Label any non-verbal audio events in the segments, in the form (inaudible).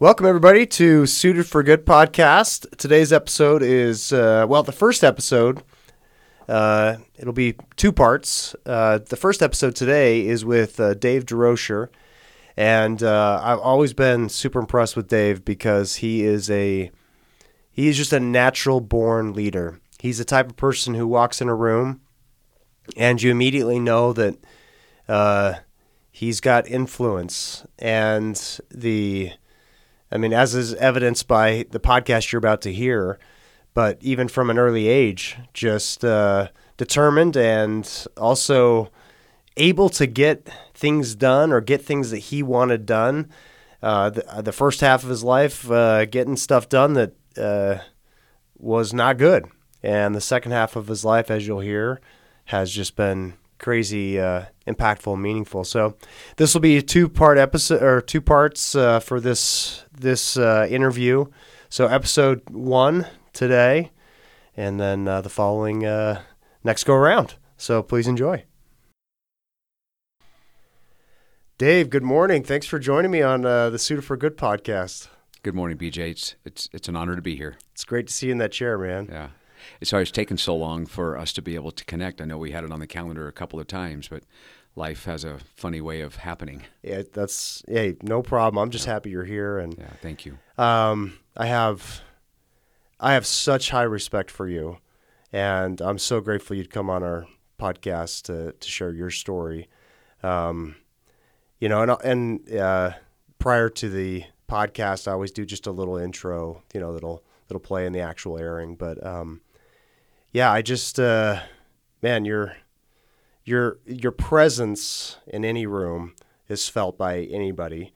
Welcome, everybody, to Suited for Good podcast. Today's episode is, uh, well, the first episode. Uh, it'll be two parts. Uh, the first episode today is with uh, Dave Durocher. And uh, I've always been super impressed with Dave because he is a he is just a natural born leader. He's the type of person who walks in a room and you immediately know that uh, he's got influence and the I mean, as is evidenced by the podcast you're about to hear, but even from an early age, just uh, determined and also able to get things done or get things that he wanted done. Uh, the, the, first half of his life, uh, getting stuff done that uh, was not good. And the second half of his life, as you'll hear, has just been crazy uh, impactful and meaningful. So this will be a two part episode or two parts uh, for this this uh, interview. So episode one today, and then uh, the following uh, next go around. So please enjoy. Dave, good morning. Thanks for joining me on uh, the Suited for Good podcast. Good morning, BJ. It's, it's it's an honor to be here. It's great to see you in that chair, man. Yeah. Sorry it's taken so long for us to be able to connect. I know we had it on the calendar a couple of times, but life has a funny way of happening. Yeah, that's hey, no problem. I'm just yeah. happy you're here, and yeah, thank you. Um, I have, I have such high respect for you, and I'm so grateful you'd come on our podcast to to share your story. Um, you know, and and uh, prior to the podcast, I always do just a little intro. You know, that'll that'll play in the actual airing, but um, yeah, I just uh, man, your your your presence in any room is felt by anybody,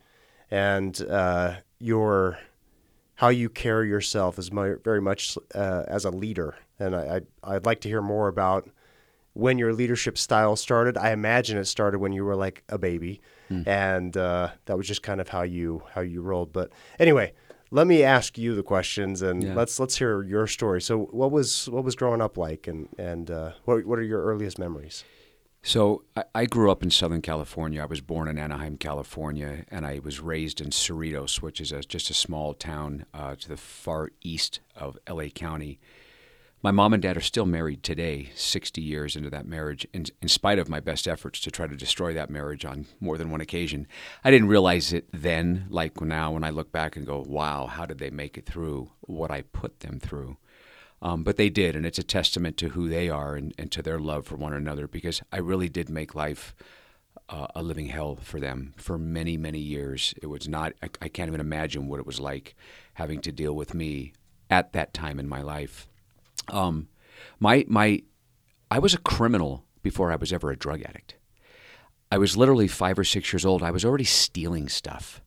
and uh, your how you carry yourself is my, very much uh, as a leader. And I, I I'd like to hear more about when your leadership style started. I imagine it started when you were like a baby, mm. and uh, that was just kind of how you how you rolled. But anyway, let me ask you the questions and yeah. let's let's hear your story. So, what was what was growing up like, and and uh, what what are your earliest memories? So, I, I, grew up in Southern California. I was born in Anaheim, California, and I was raised in Cerritos, which is a, just a small town uh, to the far east of LA County. My mom and dad are still married today, 60 years into that marriage, in, in spite of my best efforts to try to destroy that marriage on more than one occasion. I didn't realize it then, like now when I look back and go, wow, how did they make it through what I put them through? Um, but they did, and it's a testament to who they are and, and, to their love for one another because I really did make life uh, a living hell for them for many, many years. It was not, I, I can't even imagine what it was like having to deal with me at that time in my life. Um, my my, I was a criminal before I was ever a drug addict. I was literally five or six years old. I was already stealing stuff.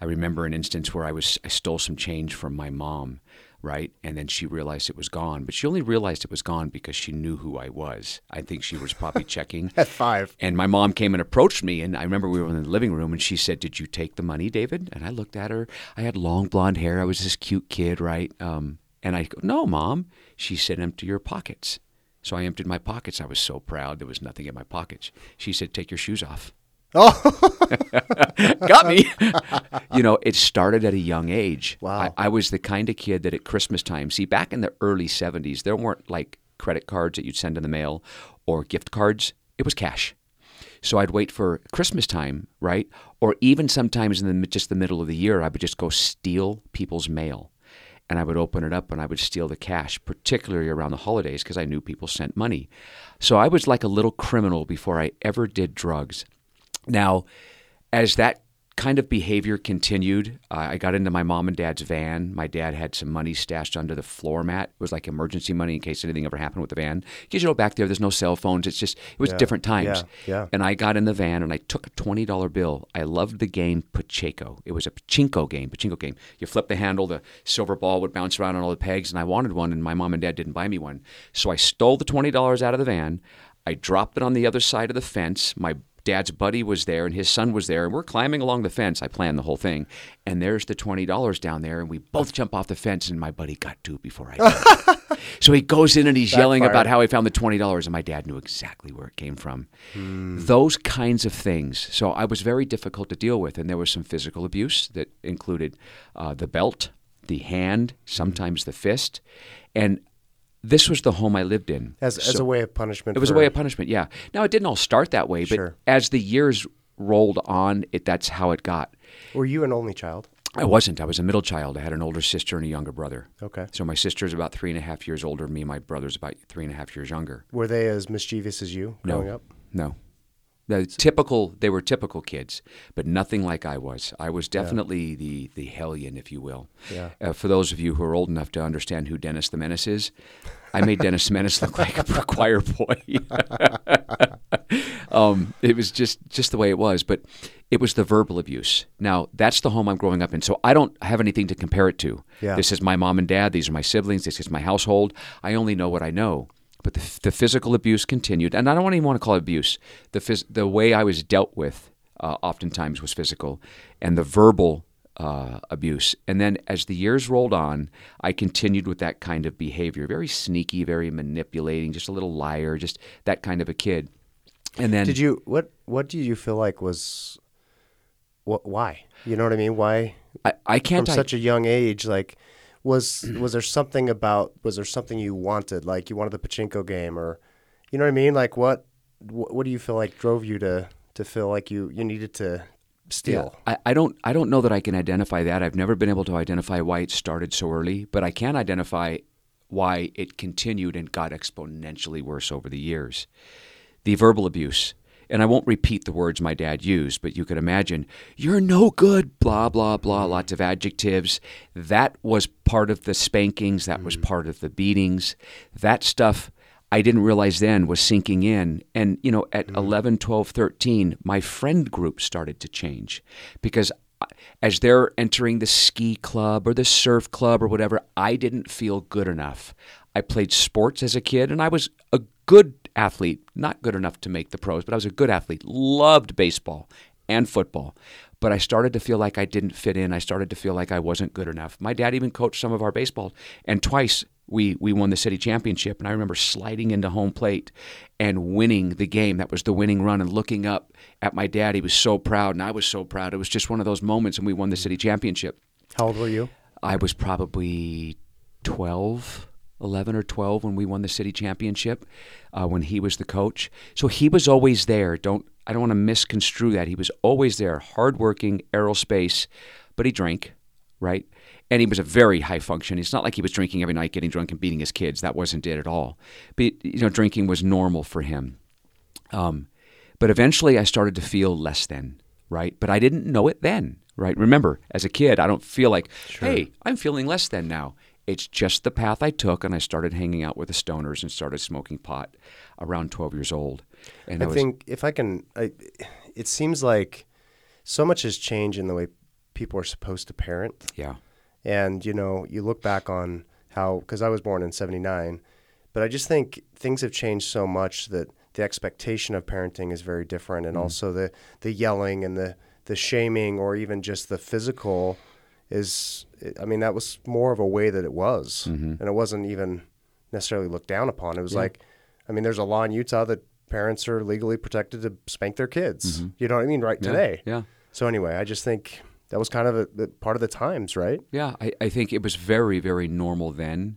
I remember an instance where I was I stole some change from my mom, right? And then she realized it was gone, but she only realized it was gone because she knew who I was. I think she was probably checking. (laughs) At five. And my mom came and approached me, and I remember we were in the living room, and she said, "Did you take the money, David?" And I looked at her. I had long blonde hair. I was this cute kid, right? Um, and I go, "No, mom." She said, empty your pockets. So I emptied my pockets. I was so proud. There was nothing in my pockets. She said, take your shoes off. Oh, (laughs) got me. (laughs) you know, it started at a young age. Wow. I, I, was the kind of kid that at Christmas time, see, back in the early 70s, there weren't like credit cards that you'd send in the mail or gift cards. It was cash. So I'd wait for Christmas time, right? Or even sometimes in the, just the middle of the year, I would just go steal people's mail and I would open it up and I would steal the cash, particularly around the holidays because I knew people sent money. So I was like a little criminal before I ever did drugs. Now, as that kind of behavior continued. Uh, I got into my mom and dad's van. My dad had some money stashed under the floor mat. It was like emergency money in case anything ever happened with the van. Because you know, back there, there's no cell phones. It's just it was yeah, different times. Yeah, yeah. And I got in the van and I took a twenty dollar bill. I loved the game Pachinko. It was a pachinko game. Pachinko game. You flip the handle, the silver ball would bounce around on all the pegs, and I wanted one, and my mom and dad didn't buy me one. So I stole the twenty dollars out of the van. I dropped it on the other side of the fence. My dad's buddy was there and his son was there and we're climbing along the fence. I planned the whole thing. And there's the $20 down there and we both jump off the fence and my buddy got to before i did. (laughs) So he goes in and he's yelling Backfired. about how he found the $20 and my dad knew exactly where it came from. Those kinds of things. So i was very difficult to deal with and there was some physical abuse that included uh, the belt the hand sometimes the fist. And this was the home I lived in. As, as a way of punishment. it was a way of punishment, yeah. Now it didn't all start that way, but Sure. as the years rolled on, it that's how it got. Were you an only child? I wasn't. I was a middle child. I had an older sister and a younger brother. Okay. So my sister is about three and a half years older than me. My brother's about three and a half years younger. Were they as mischievous as you growing no, up? no. The typical, they were typical kids, but nothing like I was. I was definitely the the hellion, if you will. Yeah. Uh, for those of you who are old enough to understand who Dennis the Menace is, I made Dennis the Menace look like a (laughs) choir boy. (laughs) um, it was just just the way it was, but it was the verbal abuse. Now that's the home I'm growing up in, so I don't have anything to compare it to. Yeah. This is my mom and dad. These are my siblings. This is my household. I only know what I know. But the, the physical abuse continued, and I don't even want to call it abuse. The phys- the way I was dealt with uh, oftentimes was physical, and the verbal uh, abuse. And then as the years rolled on, I continued with that kind of behavior, very sneaky, very manipulating, just a little liar, just that kind of a kid. And then Did you what what do you feel like was what why? You know what I mean? Why I, I can't. I- such a young age like was (clears throat) was there something about was there something you wanted like you wanted the pachinko game or you know what I mean? Like what what, what do you feel like drove you to to feel like you you needed to steal? I, I don't I don't know that I can identify that. I've never been able to identify why it started so early, but I can identify why it continued and got exponentially worse over the years. The verbal abuse. And I won't repeat the words my dad used, but you could imagine, you're no good, blah, blah, blah, mm-hmm. lots of adjectives. That was part of the spankings, that was mm-hmm. part of the beatings. That stuff I didn't realize then was sinking in. And, you know, at mm-hmm. 11, 12, 13, my friend group started to change because uh, as they're entering the ski club or the surf club or whatever, I didn't feel good enough. I played sports as a kid and I was a good athlete, not good enough to make the pros, but I was a good athlete. Loved baseball and football. But I started to feel like I didn't fit in. I started to feel like I wasn't good enough. My dad even coached some of our baseball, and twice we we won the city championship. And I remember sliding into home plate and winning the game. That was the winning run. And looking up at my dad, he was so proud, and I was so proud. It was just one of those moments, and we won the city championship. How old were you? I was probably 12, 11 or 12 when we won the city championship, uh, when he was the coach. So he was always there. Don't I don't want to misconstrue that. He was always there, hardworking, aerospace, but he drank, right? And he was a very high function. It's not like he was drinking every night, getting drunk and beating his kids. That wasn't it at all. But you know, drinking was normal for him. Um, but eventually I started to feel less than, right? But I didn't know it then, right? Remember, as a kid, I don't feel like, hey, I'm feeling less than now. It's just the path I took, and I started hanging out with the stoners and started smoking pot around 12 years old. And I was, think if I can, I, it seems like so much has changed in the way people are supposed to parent. yeah, And, you know, you look back on how, because I was born in 79, but I just think things have changed so much that the expectation of parenting is very different. And mm. also the, the yelling and the, the shaming or even just the physical is, I mean, that was more of a way that it was. Mm-hmm. And it wasn't even necessarily looked down upon. It was like, I mean, there's a law in Utah that parents are legally protected to spank their kids. Mm-hmm. You know what I mean? Right yeah, today. yeah. So anyway, I just think that was kind of a, the part of the times, right? Yeah, I, I think it was very, very normal then.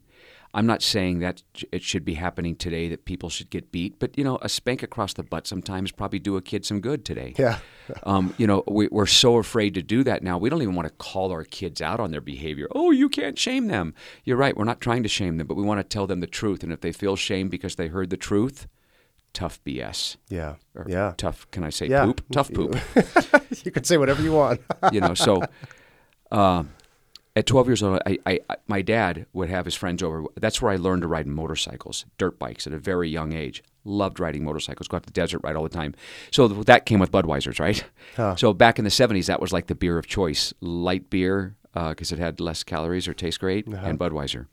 I'm not saying that it should be happening today that people should get beat, but you know, a spank across the butt sometimes probably do a kid some good today. Yeah. (laughs) Um, you know, we, we're so afraid to do that now. We don't even want to call our kids out on their behavior. Oh, you can't shame them. You're right. We're not trying to shame them, but we want to tell them the truth. And if they feel shame because they heard the truth, tough BS. Yeah. Or Yeah. Tough. Can I say Yeah. poop? Tough poop. (laughs) you can say whatever you want. you know, so (laughs) uh, at 12 years old, I, I, I, my dad would have his friends over. That's where I learned to ride motorcycles, dirt bikes at a very young age. Loved riding motorcycles, go out to the desert, ride all the time. So that came with Budweiser's, right? Huh. So back in the 70s, that was like the beer of choice light beer, uh, because it had less calories or tastes great, uh-huh. and Budweiser.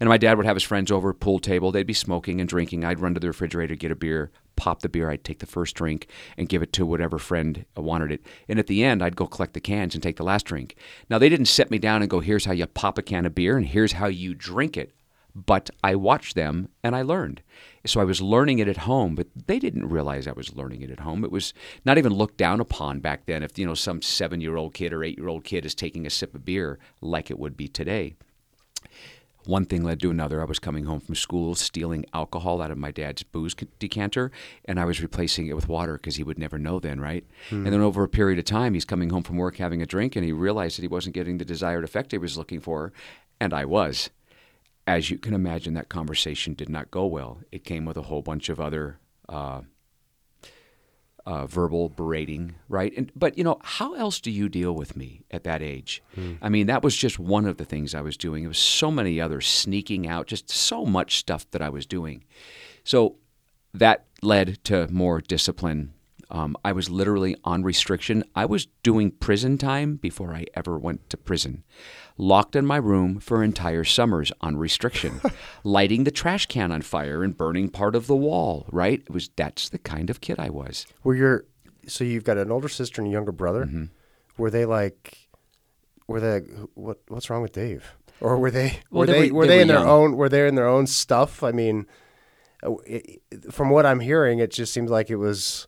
And my dad would have his friends over, pool table. They'd be smoking and drinking. I'd run to the refrigerator, get a beer, pop the beer. I'd take the first drink and give it to whatever friend wanted it. And at the end, I'd go collect the cans and take the last drink. Now, they didn't set me down and go, here's how you pop a can of beer and here's how you drink it. But I watched them and I learned. So I was learning it at home, but they didn't realize I was learning it at home. It was not even looked down upon back then if, you know, some seven year old kid or eight year old kid is taking a sip of beer like it would be today one thing led to another. I was coming home from school, stealing alcohol out of my dad's booze decanter, and I was replacing it with water because he would never know then, right? Hmm. And then over a period of time, he's coming home from work having a drink, and he realized that he wasn't getting the desired effect he was looking for, and I was. As you can imagine, that conversation did not go well. It came with a whole bunch of other uh, uh, verbal berating, right? And but you know, how else do you deal with me at that age? Mm. I mean, that was just one of the things I was doing. It was so many others sneaking out, just so much stuff that I was doing. So that led to more discipline. Um, I was literally on restriction. I was doing prison time before I ever went to prison locked in my room for entire summers on restriction, (laughs) lighting the trash can on fire and burning part of the wall, right? It was that's the kind of kid I was. Were your so you've got an older sister and a younger brother? Mm-hmm. Were they like were they what what's wrong with Dave? Or were they well, were they, they, were they, they in their own were they in their own stuff? I mean, uh, from what I'm hearing, it just seems like it was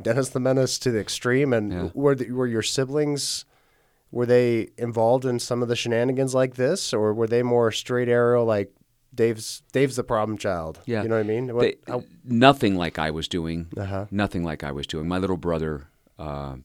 Dennis the Menace to the extreme. And yeah. were the, were your siblings were they involved in some of the shenanigans like this, or were they more straight arrow like Dave's Dave's the problem child? Yeah, you know what I mean. What, they. Nothing like I was doing. Uh-huh. Nothing like I was doing. My little brother. Uh,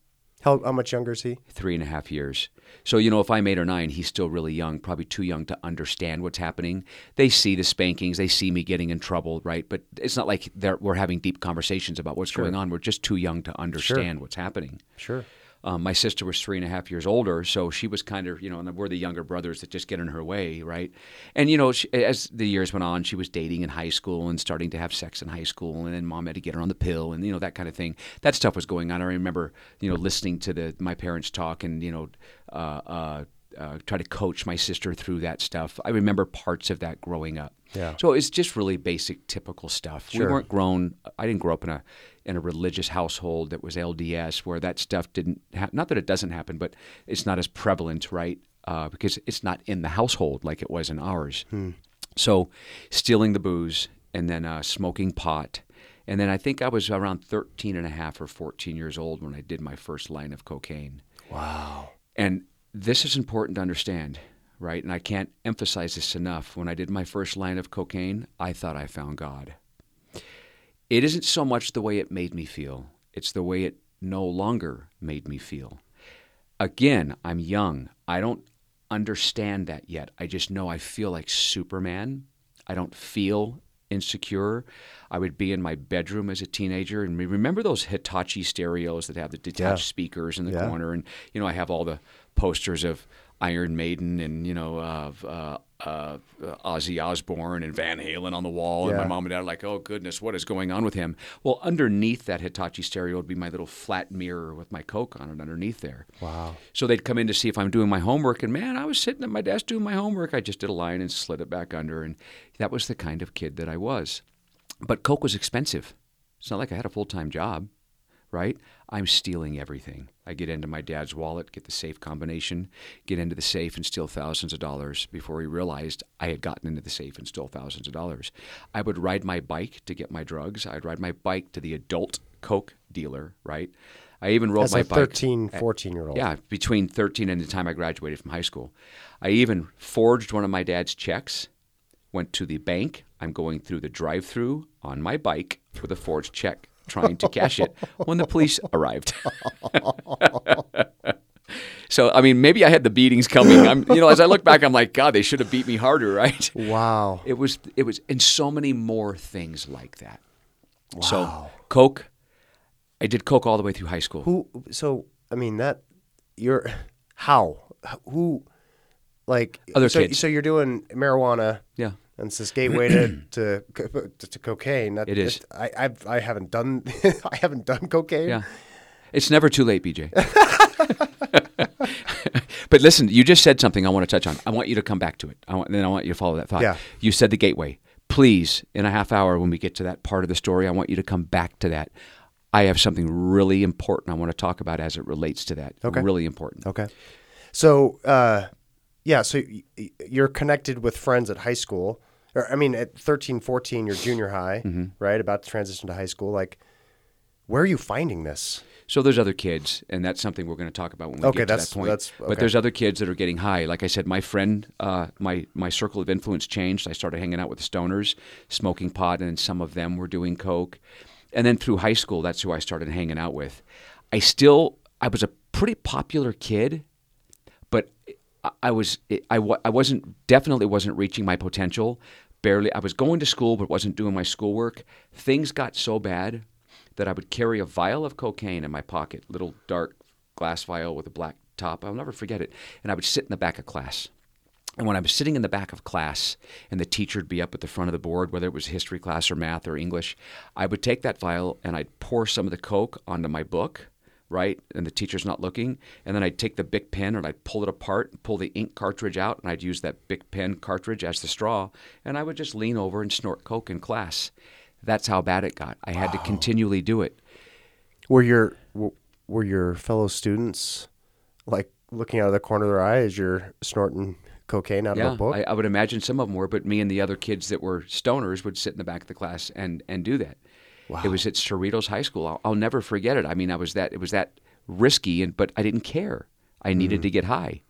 how, how much younger is he? Three and a half years. So, you know, if I'm eight or nine, he's still really young, probably too young to understand what's happening. They see the spankings, they see me getting in trouble, right? But it's not like we're having deep conversations about what's sure. going on. We're just too young to understand sure. what's happening. Sure. Um, my sister was three and a half years older, so she was kind of, you know, and we're the younger brothers that just get in her way, right? And, you know, she, as the years went on, she was dating in high school and starting to have sex in high school, and then mom had to get her on the pill, and, you know, that kind of thing. That stuff was going on. I remember, you know, listening to the my parents talk and, you know, uh, uh, uh, try to coach my sister through that stuff. I remember parts of that growing up. Yeah. So it's just really basic, typical stuff. Sure. We weren't grown. I didn't grow up in a in a religious household that was LDS, where that stuff didn't. Ha- not that it doesn't happen, but it's not as prevalent, right? Uh, because it's not in the household like it was in ours. Hmm. So, stealing the booze and then uh, smoking pot. And then I think I was around 13 and a half or 14 years old when I did my first line of cocaine. Wow. And this is important to understand, right? And I can't emphasize this enough. When I did my first line of cocaine, I thought I found God. It isn't so much the way it made me feel, it's the way it no longer made me feel. Again, I'm young. I don't understand that yet. I just know I feel like Superman. I don't feel insecure. I would be in my bedroom as a teenager and remember those Hitachi stereos that have the detached yeah. speakers in the yeah. corner and you know I have all the posters of Iron Maiden and you know of uh, uh, Ozzy Osbourne and Van Halen on the wall, yeah. and my mom and dad are like, "Oh goodness, what is going on with him?" Well, underneath that Hitachi stereo would be my little flat mirror with my Coke on it underneath there. Wow! So they'd come in to see if I'm doing my homework, and man, I was sitting at my desk doing my homework. I just did a line and slid it back under, and that was the kind of kid that I was. But Coke was expensive. It's not like I had a full time job right? I'm stealing everything. I get into my dad's wallet, get the safe combination, get into the safe and steal thousands of dollars before he realized I had gotten into the safe and stole thousands of dollars. I would ride my bike to get my drugs. I'd ride my bike to the adult Coke dealer, right? I even rode As my a 13, 14 year old. Yeah, between 13 and the time I graduated from high school. I even forged one of my dad's checks, went to the bank. I'm going through the drive through on my bike with a forged check trying to cash it when the police arrived. (laughs) so I mean, maybe I had the beatings coming. I'm, you know, as I look back, I'm like, God, they should have beat me harder, (laughs) right? Wow. It was, it was, and so many more things like that. Wow. So Coke, I did Coke all the way through high school. Who? So I mean, that you're how who like other so, kids. So you're doing marijuana. Yeah and it's this gateway to, (clears throat) to, to, to cocaine. That, it is. It, I I've, I haven't done (laughs) I haven't done cocaine. Yeah, it's never too late, BJ. (laughs) but listen, you just said something I want to touch on. I want you to come back to it. I want, then I want you to follow that thought. Yeah. You said the gateway. please, in a half hour when we get to that part of the story, I want you to come back to that. I have something really important I want to talk about as it relates to that. Okay. Really important. Okay. So, uh, yeah, so you're connected with friends at high school. Or, I mean, at 13, 14, you're junior high, Mm-hmm. right? About to transition to high school. Like, where are you finding this? So there's other kids, and that's something we're going to talk about when we Okay, get to that point. that's- But there's other kids that are getting high. Like I said, my friend, uh, my my circle of influence changed. I started hanging out with the stoners, smoking pot, and some of them were doing coke. And then through high school, that's who I started hanging out with. I still, I was a pretty popular kid, I- was, I, I wasn't definitely wasn't reaching my potential. Barely, I was going to school but wasn't doing my schoolwork. Things got so bad that I would carry a vial of cocaine in my pocket, little dark glass vial with a black top. I'll never forget it. And I would sit in the back of class. And when I was sitting in the back of class and the teacher would be up at the front of the board, whether it was history class or math or English, I would take that vial and I'd pour some of the Coke onto my book, right? And the teacher's not looking. And then I'd take the Bic pen and I'd pull it apart, pull the ink cartridge out, and I'd use that Bic pen cartridge as the straw. And I would just lean over and snort Coke in class. That's how bad it got. I had to continually do it. Were your were your fellow students like looking out of the corner of their eye as you're snorting cocaine out Yeah, of a book? I, I would imagine some of them were, but me and the other kids that were stoners would sit in the back of the class and and do that. It was at Cerritos High School. I'll, I'll never forget it. I mean, I was that it was that risky, and but I didn't care. I needed Mm. to get high,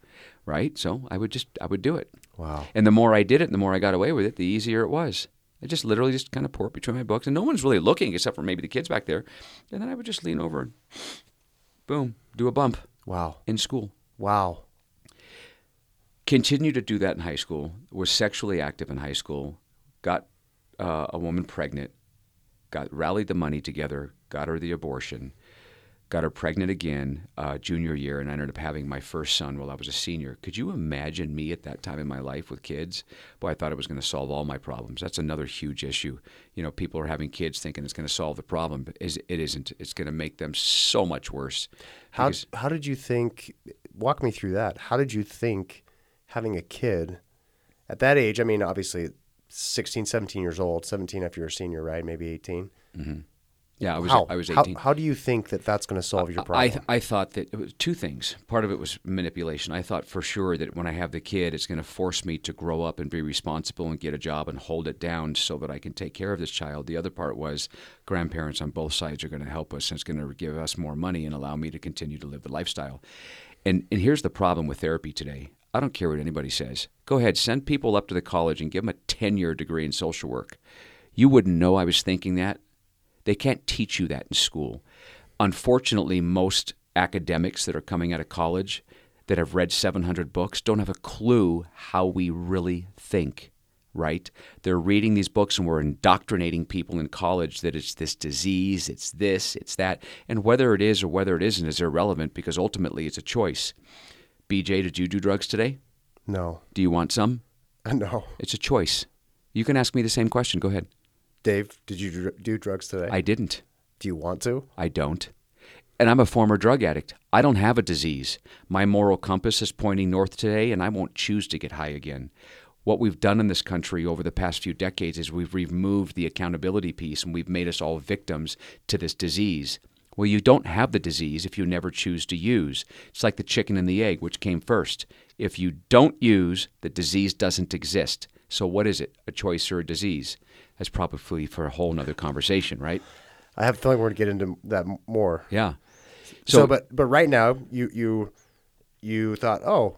right? So I would just I would do it. wow. And the more I did it, the more I got away with it, the easier it was. I just literally just kind of pour it between my books, and no one's really looking except for maybe the kids back there. And then I would just lean over and boom, do a bump Wow. in school. Wow. continued to do that in high school was sexually active in high school got uh, a woman pregnant got rallied the money together got her the abortion got her pregnant again uh, junior year and I ended up having my first son while i was a senior could you imagine me at that time in my life with kids boy i thought it was going to solve all my problems that's another huge issue you know people are having kids thinking it's going to solve the problem but it isn't it's going to make them so much worse How how did you think? Walk me through that. How did you think having a kid at that age? I mean, obviously, 16, 17 years old. 17 after you're a senior, right? Maybe 18. Mm-hmm. yeah i was how, i was how- 18 How, do you think that that's going to solve your I, problem? I thought that it was two things. Part of it was manipulation. I thought for sure that when I have the kid, it's going to force me to grow up and be responsible and get a job and hold it down so that I can take care of this child. The other part was grandparents on both sides are going to help us and it's going to give us more money and allow me to continue to live the lifestyle. And, and here's the problem with therapy today. I don't care what anybody says. Go ahead, send people up to the college and give them a 10 year degree in social work. You wouldn't know I was thinking that. They can't teach you that in school. Unfortunately, most academics that are coming out of college that have read 700 books don't have a clue how we really think, right? They're reading these books and we're indoctrinating people in college that it's this disease, it's this, it's that. And whether it is or whether it isn't is irrelevant because ultimately it's a choice. BJ, did you do drugs today? no, Do you want some? (laughs) no. It's a choice. You can ask me the same question. Go ahead. Dave, did you dr- do drugs today? I didn't. do you want to? I don't. And I'm a former drug addict. I don't have a disease. My moral compass is pointing north today, and I won't choose to get high again. What we've done in this country over the past few decades is we've removed the accountability piece and we've made us all victims to this disease. Well, you don't have the disease if you never choose to use. It's like the chicken and the egg, which came first. If you don't use, the disease doesn't exist. So, what is it? A choice or a disease? That's probably for a whole nother conversation, right? I have a feeling we're going to get into that more. Yeah. So, but but right now, you you you thought, oh,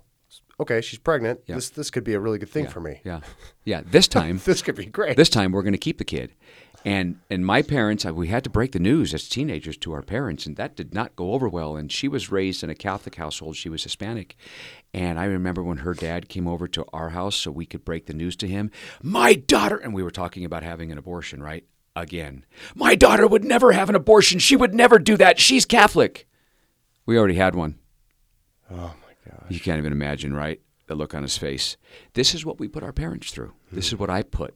okay, she's pregnant. Yeah. This this could be a really good thing yeah, for me. Yeah, yeah. This time, (laughs) This could be great. this time we're going to keep the kid, and and my parents, we had to break the news as teenagers to our parents, and that did not go over well. And she was raised in a Catholic household; she was Hispanic, and I remember when her dad came over to our house so we could break the news to him. My daughter, and we were talking about having an abortion, right? Again, my daughter would never have an abortion. She would never do that. She's Catholic. We already had one. oh my god. You can't even imagine, right? The look on his face. This is what we put our parents through. This is what I put.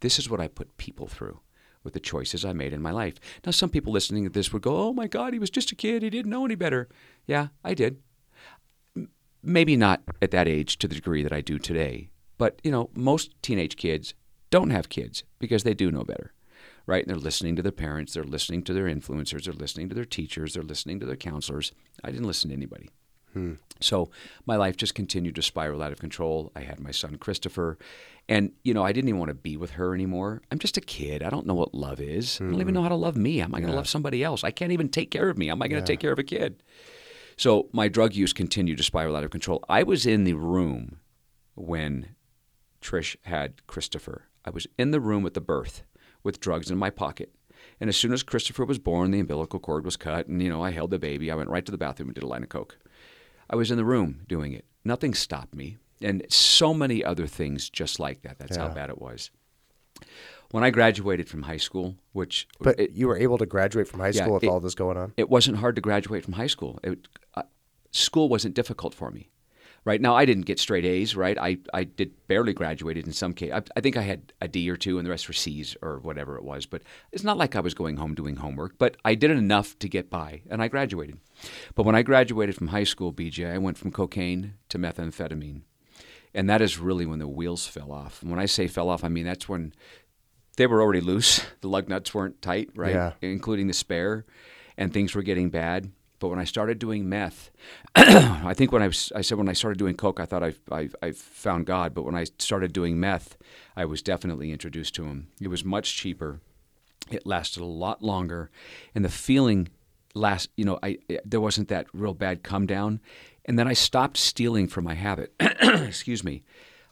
This is what I put people through with the choices I made in my life. Now, some people listening to this would go, "Oh my God, he was just a kid. He didn't know any better." Yeah, I did. Maybe not at that age to the degree that I do today, but you know, most teenage kids don't have kids because they do know better, right? And they're listening to their parents, they're listening to their influencers, they're listening to their teachers, they're listening to their counselors. I didn't listen to anybody. So my life just continued to spiral out of control. I had my son Christopher, and you know I didn't even want to be with her anymore. I'm just a kid. I don't know what love is. I don't even mm-hmm. know how to love me. How am I going to love somebody else? I can't even take care of me. How am I going to take care of a kid? So my drug use continued to spiral out of control. I was in the room when Trish had Christopher. I was in the room at the birth with drugs in my pocket. And as soon as Christopher was born, the umbilical cord was cut, and you know I held the baby. I went right to the bathroom and did a line of coke. I was in the room doing it. Nothing stopped me, and so many other things just like that. That's how bad it was. When I graduated from high school, which But it, you were able to graduate from high Yeah, school with it- all this going on. it wasn't hard to graduate from high school. It, uh, school wasn't difficult for me. Right now, I didn't get straight A's. Right, I, I did barely graduated in some case. I, I think I had a D or two, and the rest were C's or whatever it was. But it's not like I was going home doing homework. But I did enough to get by, and I graduated. But when I graduated from high school, BJ, I went from cocaine to methamphetamine, and that is really when the wheels fell off. And when I say fell off, I mean that's when they were already loose. (laughs) The lug nuts weren't tight, right? Yeah. Including the spare, and things were getting bad. But when I started doing meth, (clears throat) I think when I, was, I said when I started doing coke, I thought I, I, I found God. But when I started doing meth, I was definitely introduced to Him. It was much cheaper. It lasted a lot longer, and the feeling last. You know, I there wasn't that real bad come down, and then I stopped stealing for my habit. (clears throat) Excuse me.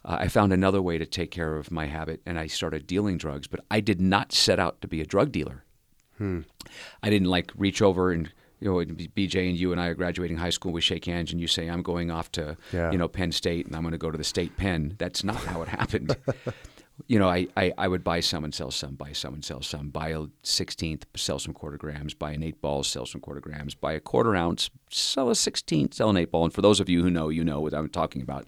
Uh, I found another way to take care of my habit, and I started dealing drugs. But I did not set out to be a drug dealer. I didn't like reach over and you know BJ and you and I are graduating high school. We shake hands and you say I'm going off to Yeah. you know Penn State and I'm going to go to the state pen. That's not how it happened. (laughs) you know, I, I, I would buy some and sell some, buy some and sell some, buy a sixteenth, sell some quarter grams, buy an eight ball, sell some quarter grams, buy a quarter ounce, sell a sixteenth, sell an eight ball. And for those of you who know, you know what I'm talking about.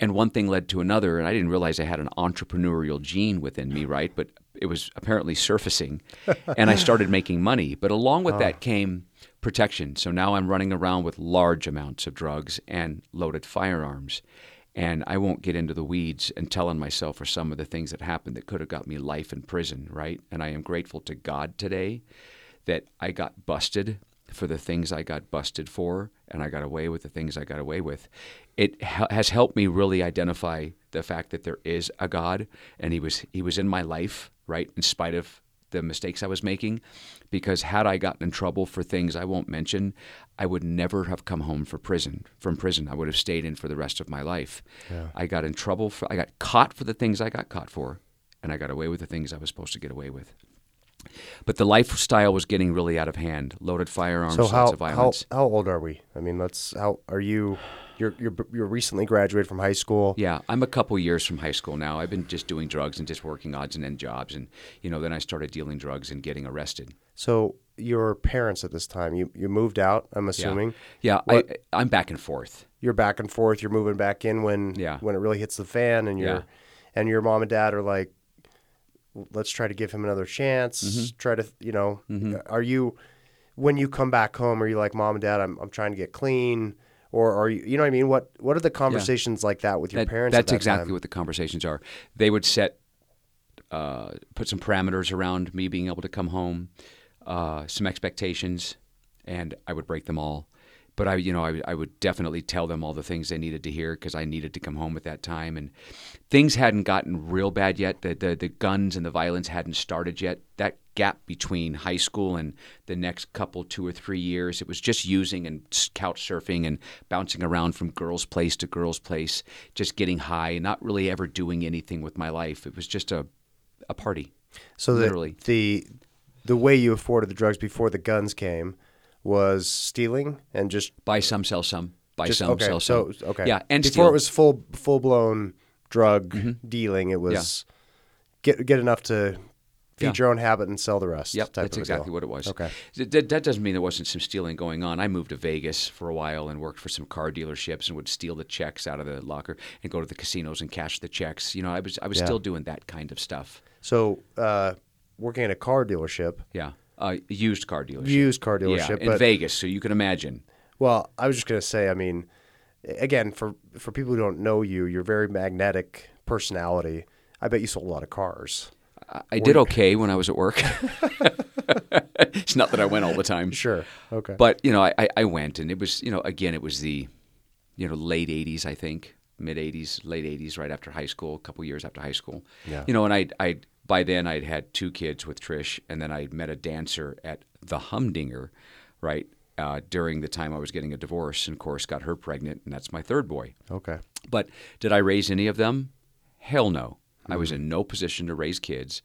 And one thing led to another, and I didn't realize I had an entrepreneurial gene within me, right? But it was apparently surfacing, and I started making money. But along with ah. that came protection. So now I'm running around with large amounts of drugs and loaded firearms. And I won't get into the weeds and telling myself for some of the things that happened that could have got me life in prison, right? And I am grateful to God today that I got busted for the things I got busted for, and I got away with the things I got away with. It ha- has helped me really identify the fact that there is a God, and He was He was in my life, right, in spite of the mistakes I was making. Because had I gotten in trouble for things I won't mention, I would never have come home for prison. From prison, I would have stayed in for the rest of my life. I got in trouble for I got caught for the things I got caught for, and I got away with the things I was supposed to get away with. But the lifestyle was getting really out of hand. Loaded firearms, So lots how of how violence. how old are we? I mean, let's how are you? You're you're you're recently graduated from high school. Yeah, I'm a couple years from high school now. I've been just doing drugs and just working odds and end jobs, and you know, then I started dealing drugs and getting arrested. So your parents at this time, you you moved out. I'm assuming Yeah, What- I, I'm back and forth. you're back and forth. You're moving back in when Yeah. when it really hits the fan, and your Yeah. and your mom and dad are like, let's try to give him another chance. Mm-hmm. Try to you know, are you when you come back home? Are you like mom and dad? I'm I'm trying to get clean. Or are you, you know what I mean? What what are the conversations like that with your That- parents? at that's that exactly time? what the conversations are. They would set, uh, put some parameters around me being able to come home, uh, some expectations, and I would break them all. But I, you know, I, I would definitely tell them all the things they needed to hear because I needed to come home at that time, and things hadn't gotten real bad yet. The, the the guns and the violence hadn't started yet. That gap between high school and the next couple two or three years, it was just using and couch surfing and bouncing around from girl's place to girl's place, just getting high, not really ever doing anything with my life. It was just a a party. So the, Literally. the the way you afforded the drugs before the guns came was stealing and just Buy some, sell some. Buy just some, okay. sell so some. okay, Yeah, and before steal. Mm-hmm. it was full full blown drug dealing, it was get get enough to feed Yeah. your own habit and sell the rest. Yep, type that's of exactly deal. what it was. Okay. That, that doesn't mean there wasn't some stealing going on. I moved to Vegas for a while and worked for some car dealerships and would steal the checks out of the locker and go to the casinos and cash the checks. You know, I was I was Yeah. still doing that kind of stuff. So uh, working at a car dealership, Yeah, uh, a used car dealership. used car dealership, yeah, in but Vegas, so you can imagine. Well, I was just gonna say, I mean, again, for for people who don't know you, you're very magnetic personality. I bet you sold a lot of cars. I, I did okay when I was at work. (laughs) it's not that I went all the time. Sure. Okay. But you know, I, I, I went, and it was you know again it was the you know late '80s, I think, mid '80s, late '80s, right after high school, a couple years after high school. Yeah. You know, and I I by then I'd had two kids with Trish, and then I'd met a dancer at the Humdinger, right. Uh, during the time I was getting a divorce, and of course got her pregnant, and that's my third boy. okay. But did I raise any of them? Hell no. I was in no position to raise kids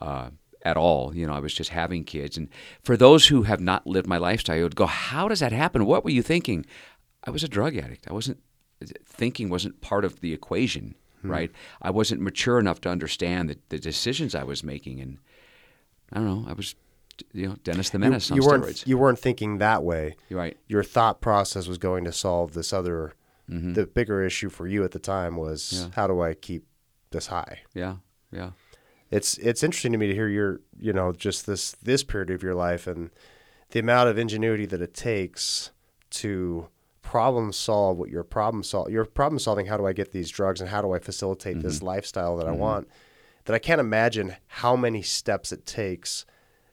uh, at all. You know, I was just having kids. And for those who have not lived my lifestyle, you would go, "How does that happen? What were you thinking?" I was a drug addict. I wasn't thinking wasn't part of the equation, right? I wasn't mature enough to understand the, the decisions I was making, and I don't know. I was, you know, Dennis the Menace you on weren't steroids. you weren't thinking that way. Right. Your thought process was going to solve this other. The bigger issue for you at the time was Mm-hmm. Yeah. how do I keep this high? Yeah, yeah. It's it's interesting to me to hear your you know just this this period of your life and the amount of ingenuity that it takes to problem solve what your problem solve your problem solving how do I get these drugs and how do I facilitate this mm-hmm. lifestyle that I mm-hmm. want that I can't imagine how many steps it takes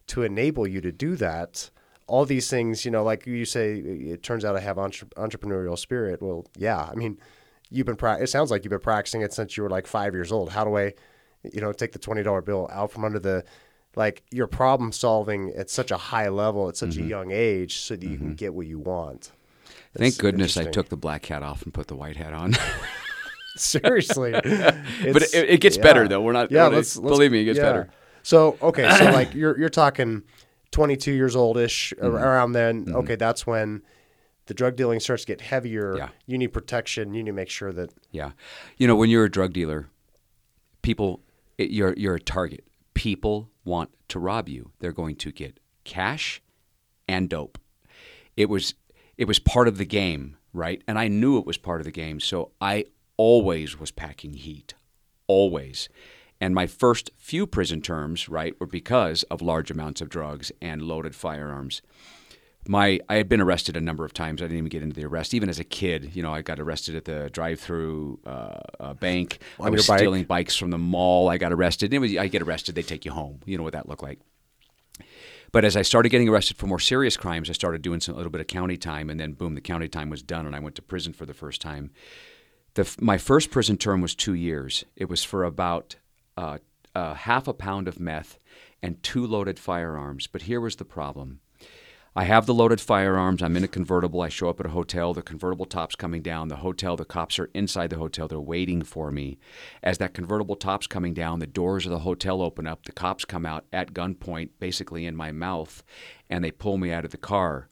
to enable you to do that. All these things you know like you say it turns out I have entre- entrepreneurial spirit. Well yeah I mean you've been pra- it sounds like you've been practicing it since you were like 5 years old. How do I you know take the $20 bill out from under the like your problem solving at such a high level at such a mm-hmm. young age so that you can get what you want Thank goodness I took the black hat off and put the white hat on. (laughs) seriously but it, it gets yeah. better though. We're not. yeah we're- let's, let's believe me, it gets yeah. better. so okay so (coughs) like you're you're talking 22 years oldish Mm-hmm. around then okay that's when the drug dealing starts to get heavier Yeah. you need protection you need to make sure that Yeah, you know when you're a drug dealer, people, it, you're you're a target. People want to rob you. They're going to get cash and dope. It was it was part of the game, right? And I knew it was part of the game, so I always was packing heat, always. And my first few prison terms, right, were because of large amounts of drugs and loaded firearms. My I had been arrested a number of times. I didn't even get into the arrest. Even as a kid, you know, I got arrested at the drive-through uh, uh, bank. I was bike? stealing bikes from the mall. I got arrested. It was, I get arrested, they take you home. You know what that looked like. But as I started getting arrested for more serious crimes, I started doing some, a little bit of county time, and then boom, the county time was done, and I went to prison for the first time. The, my first prison term was two years. It was for about uh, uh, half a pound of meth and two loaded firearms. But here was the problem. I have the loaded firearms. I'm in a convertible. I show up at a hotel. The convertible top's coming down. The hotel, the cops are inside the hotel. They're waiting for me. As that convertible top's coming down, the doors of the hotel open up. The cops come out at gunpoint, basically in my mouth, and they pull me out of the car.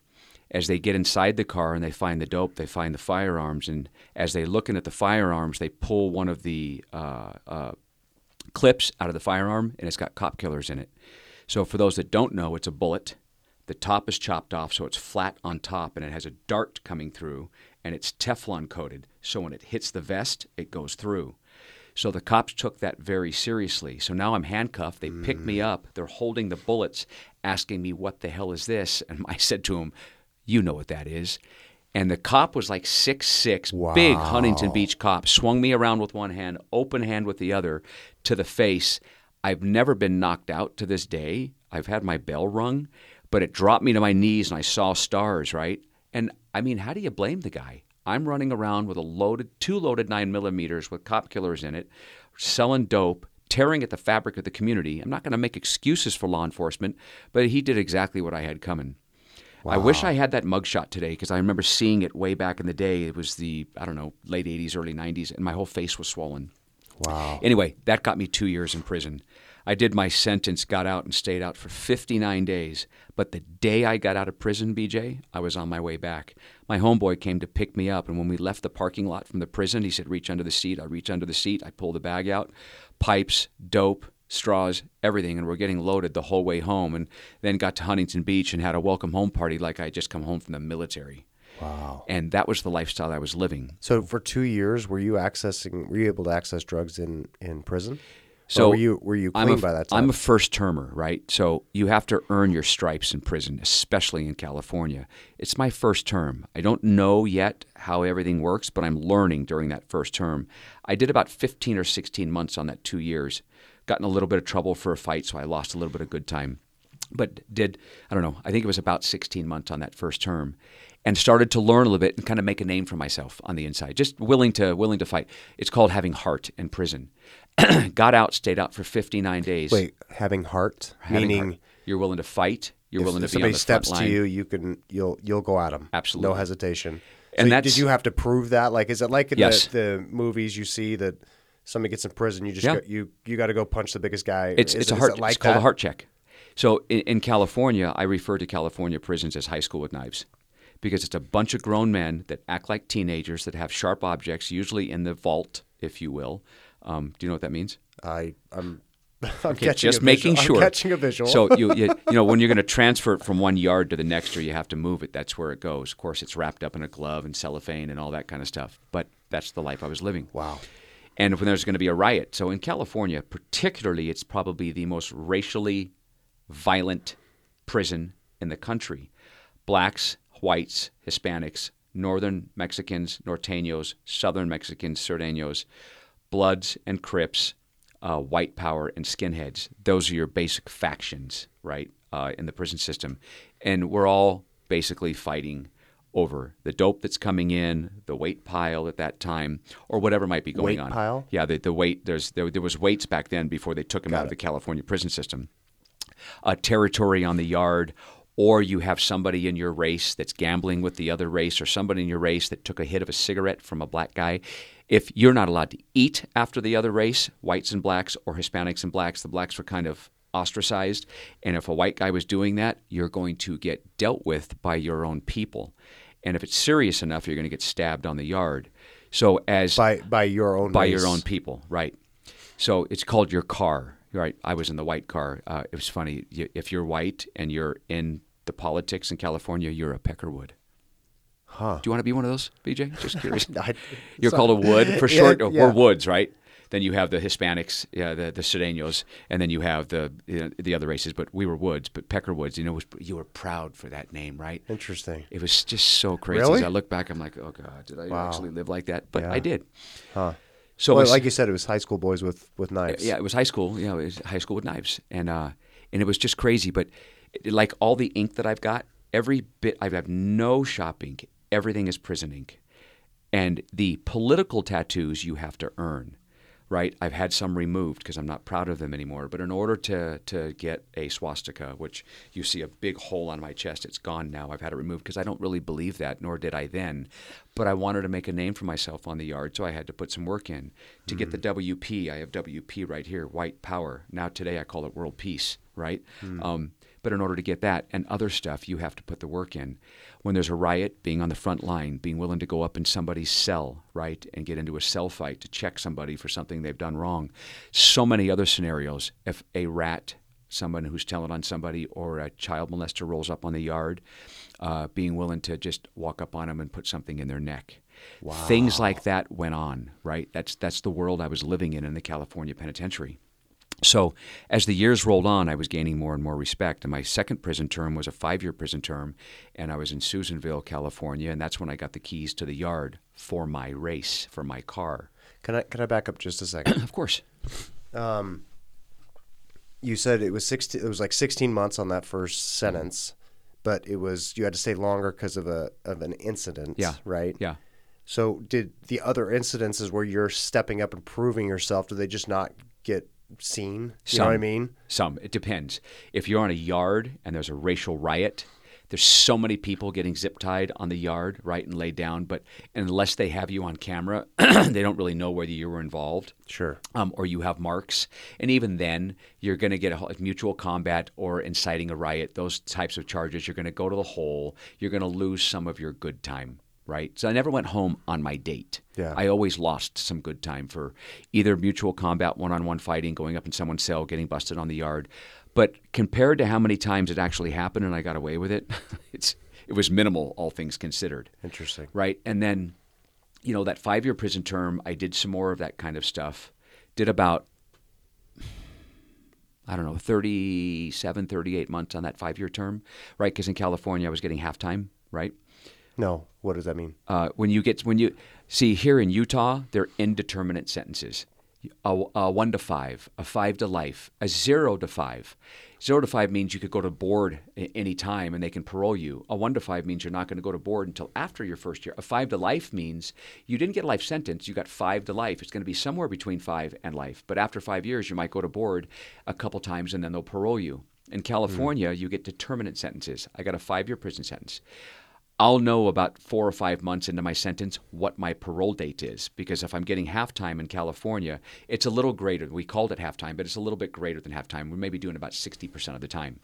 As they get inside the car and they find the dope, they find the firearms. And as they're looking at the firearms, they pull one of the uh, uh, clips out of the firearm, and it's got cop killers in it. So, for those that don't know, it's a bullet. The top is chopped off, so it's flat on top, and it has a dart coming through, and it's Teflon coated. So, when it hits the vest, it goes through. So, the cops took that very seriously. So now I'm handcuffed. They pick me up. They're holding the bullets, asking me, What the hell is this? (laughs) And I said to them, You know what that is. And the cop was like six six, big Huntington Beach cop, swung me around with one hand, open hand with the other, to the face. I've never been knocked out to this day. I've had my bell rung, but it dropped me to my knees and I saw stars, right? And I mean, how do you blame the guy? I'm running around with a loaded, two loaded nine millimeters with cop killers in it, selling dope, tearing at the fabric of the community. I'm not going to make excuses for law enforcement, but he did exactly what I had coming. I wish I had that mugshot today because I remember seeing it way back in the day. It was the, I don't know, late 80s, early 90s, and my whole face was swollen. wow Anyway, that got me two years in prison. I did my sentence, got out, and stayed out for 59 days. But the day I got out of prison, BJ, I was on my way back. My homeboy came to pick me up, and when we left the parking lot from the prison, he said, Reach under the seat. I reach under the seat. I pull the bag out, pipes, dope, straws, everything, and we're getting loaded the whole way home. And then got to Huntington Beach and had a welcome home party like I had just come home from the military. wow And that was the lifestyle I was living. so for two years were you accessing were you able to access drugs in in prison So were you were you I'm clean a, by that time? I'm a first termer, right? So you have to earn your stripes in prison, especially in California. It's my first term. I don't know yet how everything works, but I'm learning during that first term. I did about 15 or 16 months on that two years. Got in a little bit of trouble for a fight, so I lost a little bit of good time. But did, I don't know, I think it was about 16 months on that first term. And started to learn a little bit and kind of make a name for myself on the inside. Just willing to willing to fight. It's called having heart in prison. (clears throat) Got out, stayed out for 59 days. Wait, having heart, Having meaning heart. you're willing to fight. You're if, willing if to be on somebody the steps to you, you can you'll you'll go at them. Absolutely. no hesitation. And so that's- did you have to prove that? Like, is it like in Yes. the, the movies you see that somebody gets in prison, you just Yeah. go, you you got to go punch the biggest guy? It's Is it's it- a heart. it like it's called that? a heart check. So in, in California, I refer to California prisons as high school with knives, because it's a bunch of grown men that act like teenagers that have sharp objects, usually in the vault, if you will. Um, do you know what that means? I I'm (laughs) I'm Okay, catching just a making visual. sure. I'm catching a visual. So you, you (laughs) you know when you're going to transfer it from one yard to the next, or you have to move it, that's where it goes. Of course, it's wrapped up in a glove and cellophane and all that kind of stuff. But that's the life I was living. wow. and when there's going to be a riot. So in California, particularly, it's probably the most racially violent prison in the country. Blacks, whites, Hispanics, Northern Mexicans, Norteños, Southern Mexicans, Sureños, Bloods and Crips, uh, white power and skinheads. Those are your basic factions, right, uh, in the prison system. And we're all basically fighting over the dope that's coming in, the weight pile at that time, or whatever might be going Weight on. pile? Yeah, the, the weight. There's there, there was weights back then before they took them out of the California prison system. A territory on the yard, or you have somebody in your race that's gambling with the other race, or somebody in your race that took a hit of a cigarette from a black guy. If you're not allowed to eat after the other race, whites and blacks, or Hispanics and blacks, the blacks were kind of ostracized. And if a white guy was doing that, you're going to get dealt with by your own people. And if it's serious enough, you're going to get stabbed on the yard. So as by by your own by race. your own people, right? So it's called your car, right? I was in the white car. Uh, it was funny. If you're white and you're in the politics in California, you're a peckerwood. Huh. Do you want to be one of those, BJ? Just (laughs) curious. I- you're so- called a wood for (laughs) Yeah, short, or yeah. we're woods, right? Then you have the Hispanics, yeah, the the Sureños, and then you have the you know, the other races. But we were woods, but Peckerwoods. You know, was, you were proud for that name, right? Interesting. It was just so crazy. Really? As I look back, I'm like, oh god, did I Wow. actually live like that? But Yeah. I did. Huh. So well, was- like you said, it was high school boys with with knives. yeah, it was high school. Know, it was high school with knives, and uh, and it was just crazy. But like all the ink that I've got, every bit I have no shop ink. Everything is prison ink, and the political tattoos you have to earn. Right, I've had some removed because I'm not proud of them anymore. But in order to to get a swastika, which you see a big hole on my chest, it's gone now. I've had it removed because I don't really believe that, nor did I then. But I wanted to make a name for myself on the yard, so I had to put some work in to get the WP. I have WP right here, White Power. Now today I call it World Peace, right? Um, but in order to get that and other stuff, you have to put the work in. When there's a riot, being on the front line, being willing to go up in somebody's cell, right, and get into a cell fight to check somebody for something they've done wrong. So many other scenarios. If a rat, someone who's telling on somebody, or a child molester rolls up on the yard, uh, being willing to just walk up on them and put something in their neck. Things like that went on, right? That's that's the world I was living in in the California penitentiary. So, as the years rolled on, I was gaining more and more respect. And my second prison term was a five year prison term, and I was in Susanville, California, and that's when I got the keys to the yard for my race, for my car. Can I can I back up just a second? (clears throat) Of course. Um, you said it was sixteen. It was like sixteen months on that first sentence, but it was you had to stay longer because of a of an incident. Yeah. Right. Yeah. So did the other incidences where you're stepping up and proving yourself? Do they just not get seen? You know what I mean? Some. It depends. If you're on a yard and there's a racial riot, there's so many people getting zip tied on the yard, right, and laid down. But unless they have you on camera, (clears throat) they don't really know whether you were involved. Sure. um, or you have marks. And even then, you're going to get a, ho- mutual combat or inciting a riot, those types of charges. You're going to go to the hole. You're going to lose some of your good time, right? So I never went home on my date. Yeah. I always lost some good time for either mutual combat, one on one fighting, going up in someone's cell, getting busted on the yard. But compared to how many times it actually happened and I got away with it, (laughs) it's, it was minimal, all things considered Interesting. right? And then, you know, that five year prison term, I did some more of that kind of stuff. Did about I don't know, 37, 38 months on that five year term, right? Because in California, I was getting half time, right? No. What does that mean? Uh, when you get, when you see here in Utah, they're indeterminate sentences a, a one to five, a five to life, a zero to five. Zero to five means you could go to board any time and they can parole you. A one to five means you're not going to go to board until after your first year. A five to life means you didn't get a life sentence, you got five to life. It's going to be somewhere between five and life. But after five years, you might go to board a couple times and then they'll parole you. In California, mm. you get determinate sentences. I got a five year prison sentence. I'll know about four or five months into my sentence what my parole date is because if I'm getting halftime in California, it's a little greater. We called it halftime, but it's a little bit greater than halftime. We're maybe doing about 60% of the time.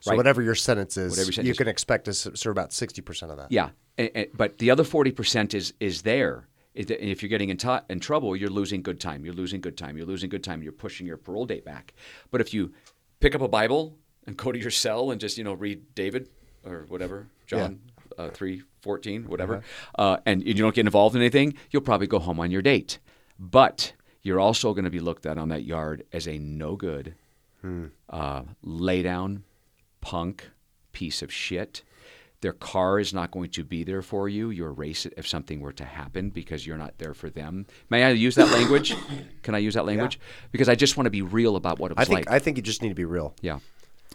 So right? whatever your sentence is, your sentence you can expect to serve about 60% of that. Yeah, and, and, but the other 40% is is there. If you're getting in, t- in trouble, you're losing good time. You're losing good time. You're losing good time. You're pushing your parole date back. But if you pick up a Bible and go to your cell and just you know read David or whatever, John, yeah uh, 3, 14, whatever, uh-huh. uh, and you don't get involved in anything, you'll probably go home on your date. But you're also going to be looked at on that yard as a no good, hmm. uh, lay down, punk, piece of shit. Their car is not going to be there for you. You erase it if something were to happen because you're not there for them. May I use that language? Can I use that language? Yeah. Because I just want to be real about what it was I think, like. I think you just need to be real. Yeah.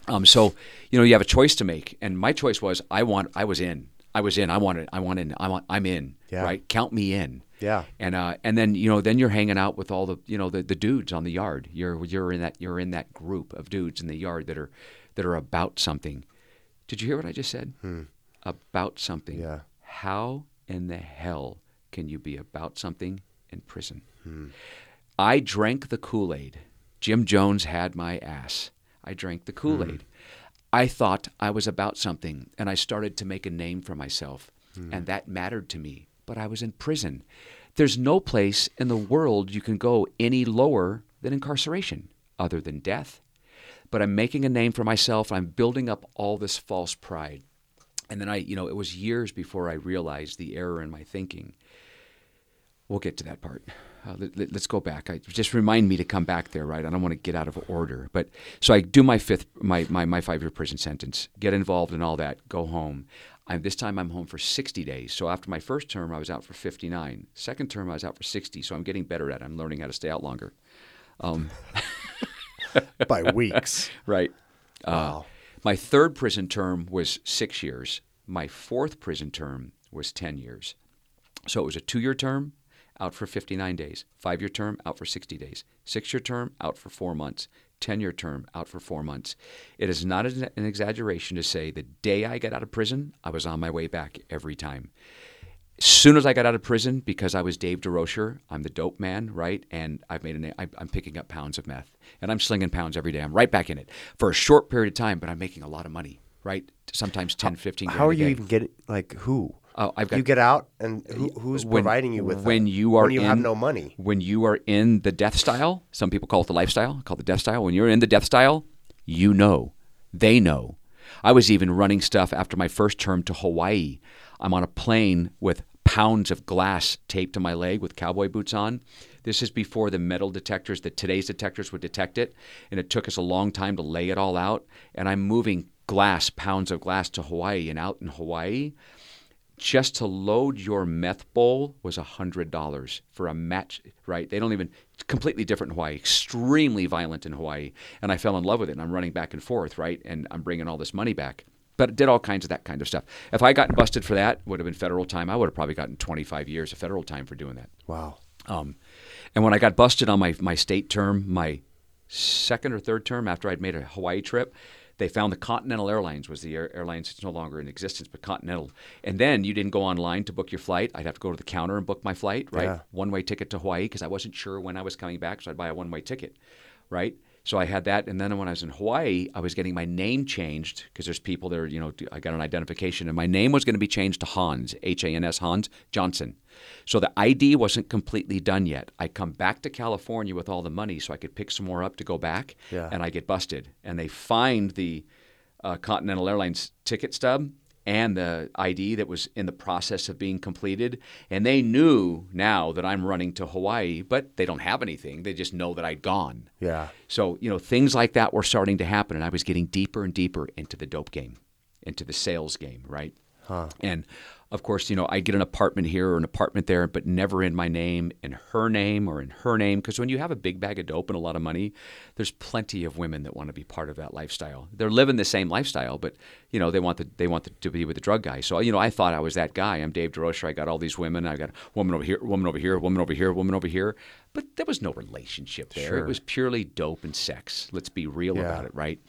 Um, so, you know, you have a choice to make, and my choice was I want. I was in. I was in. I wanted. I wanted. I want. I'm in. Yeah. Right. Count me in. Yeah. And uh, and then you know then you're hanging out with all the you know the, the dudes on the yard. You're you're in that you're in that group of dudes in the yard that are that are about something. Did you hear what I just said? Hmm. About something. Yeah. How in the hell can you be about something in prison? Hmm. I drank the Kool Aid. Jim Jones had my ass. I drank the Kool Aid. Mm. I thought I was about something, and I started to make a name for myself, mm. and that mattered to me. But I was in prison. There's no place in the world you can go any lower than incarceration, other than death. But I'm making a name for myself. I'm building up all this false pride. And then I, you know, it was years before I realized the error in my thinking. We'll get to that part. Uh, let, us go back. I, just remind me to come back there, right? I don't want to get out of order. But so I do my fifth, my, my, my five year prison sentence, get involved in all that, go home. I'm, this time I'm home for 60 days. So after my first term, I was out for 59. Second term, I was out for 60. So I'm getting better at it. I'm learning how to stay out longer. Um, (laughs) By weeks. (laughs) right. Uh, wow. Uh, my third prison term was six years. My fourth prison term was 10 years. So it was a two year term out for 59 days. Five year term, out for 60 days. Six year term, out for four months. 10 year term, out for four months. It is not an exaggeration to say the day I got out of prison, I was on my way back every time. As soon as I got out of prison, because I was Dave Durocher, I'm the dope man, right? And I've made an, I'm picking up pounds of meth and I'm slinging pounds every day. I'm right back in it for a short period of time, but I'm making a lot of money, right? Sometimes 10, 15 How are you even getting, like, who? Oh, I've got. You get out, and who, who's when, providing you with when you are when you in, have no money? When you are in the death style, some people call it the lifestyle, call it the death style. When you're in the death style, you know, they know. I was even running stuff after my first term to Hawaii. I'm on a plane with pounds of glass taped to my leg with cowboy boots on. This is before the metal detectors that today's detectors would detect it, and it took us a long time to lay it all out. And I'm moving glass, pounds of glass to Hawaii, and out in Hawaii just to load your meth bowl was $100 for a match, right? They don't even, completely different in Hawaii, extremely violent in Hawaii. And I fell in love with it. And I'm running back and forth, right? And I'm bringing all this money back. But it did all kinds of that kind of stuff. If I gotten busted for that, would have been federal time. I would have probably gotten 25 years of federal time for doing that. Wow. Um, and when I got busted on my, my state term, my second or third term after I'd made a Hawaii trip, they found the Continental Airlines was the air, airlines that's no longer in existence, but Continental. And then you didn't go online to book your flight. I'd have to go to the counter and book my flight, right? Yeah. One way ticket to Hawaii because I wasn't sure when I was coming back, so I'd buy a one way ticket, right? So I had that, and then when I was in Hawaii, I was getting my name changed because there's people there. You know, I got an identification, and my name was going to be changed to Hans, H A N S Hans Johnson. So the ID wasn't completely done yet. I come back to California with all the money so I could pick some more up to go back, yeah. and I get busted. And they find the uh, Continental Airlines ticket stub, and the ID that was in the process of being completed. And they knew now that I'm running to Hawaii, but they don't have anything. They just know that I'd gone. Yeah. So, you know, things like that were starting to happen. And I was getting deeper and deeper into the dope game, into the sales game, right? Huh. And of course, you know, I get an apartment here or an apartment there, but never in my name, in her name or in her name. Because when you have a big bag of dope and a lot of money, there's plenty of women that want to be part of that lifestyle. They're living the same lifestyle, but you know, they want the, they want the, to be with the drug guy. So you know, I thought I was that guy. I'm Dave Durocher. I got all these women. I got a woman over here, woman over here, woman over here, woman over here. But there was no relationship there. Sure. It was purely dope and sex. Let's be real Yeah. about it, right?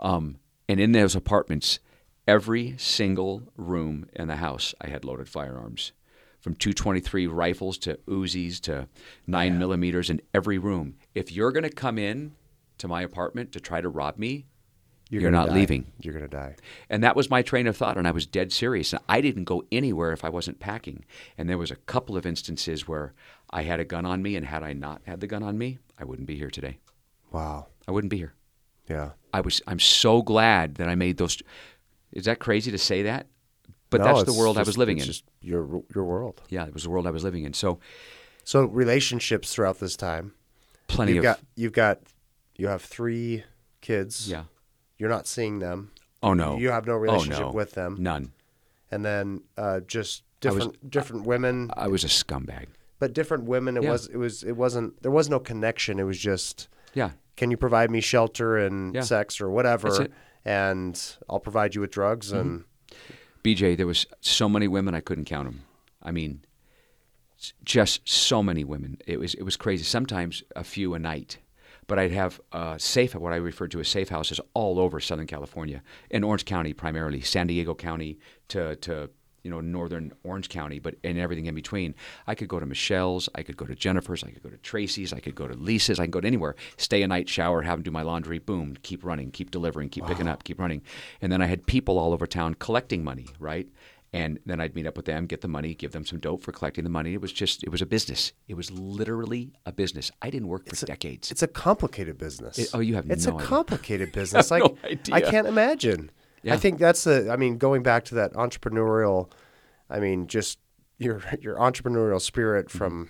Um, and in those apartments, every single room in the house, I had loaded firearms, from 223 rifles to Uzis to nine millimeters in every room. If you're going to come in to my apartment to try to rob me, You're gonna not die. leaving. You're gonna die. and that was my train of thought, and I was dead serious. And I didn't go anywhere if I wasn't packing. And there was a couple of instances where I had a gun on me, and had I not had the gun on me, I wouldn't be here today. Wow. I wouldn't be here. Yeah. I was I'm so glad that I made those. Is that crazy to say that? But No, that's the world I was living it's in. Just your your world. yeah, it was the world I was living in. So So relationships throughout this time. plenty You've of got you've got you have three kids. yeah. You're not seeing them. Oh no, You have no Oh, relationship no. with them. none. And then uh, just I was- different different women, I was a scumbag. but different women. It Yeah. was it was it wasn't there was no connection. It was just Yeah, can you provide me shelter and Yeah. sex or whatever, That's it. And I'll provide you with drugs and BJ, there was so many women I couldn't count them. I mean, s- just so many women. It was it was crazy. Sometimes a few a night. But I'd have uh, safe, what I refer to as safe houses, all over Southern California, in Orange County primarily, San Diego County to to you know northern Orange County, but and everything in between. I could go to Michelle's, I could go to Jennifer's, I could go to Tracy's, I could go to Lisa's, I can go to anywhere. Stay a night, shower, have them do my laundry, boom, keep running, keep delivering, keep picking up, keep running. And then I had people all over town collecting money, right? And then I'd meet up with them, get the money, give them some dope for collecting the money. It was just, it was a business. It was literally a business. I didn't work for decades. it's a complicated business. It- oh, you have no idea. it's no a idea. complicated business. like no idea. I can't imagine. Yeah. I think that's the. I mean, going back to that entrepreneurial. I mean, just your your entrepreneurial spirit Mm-hmm. from.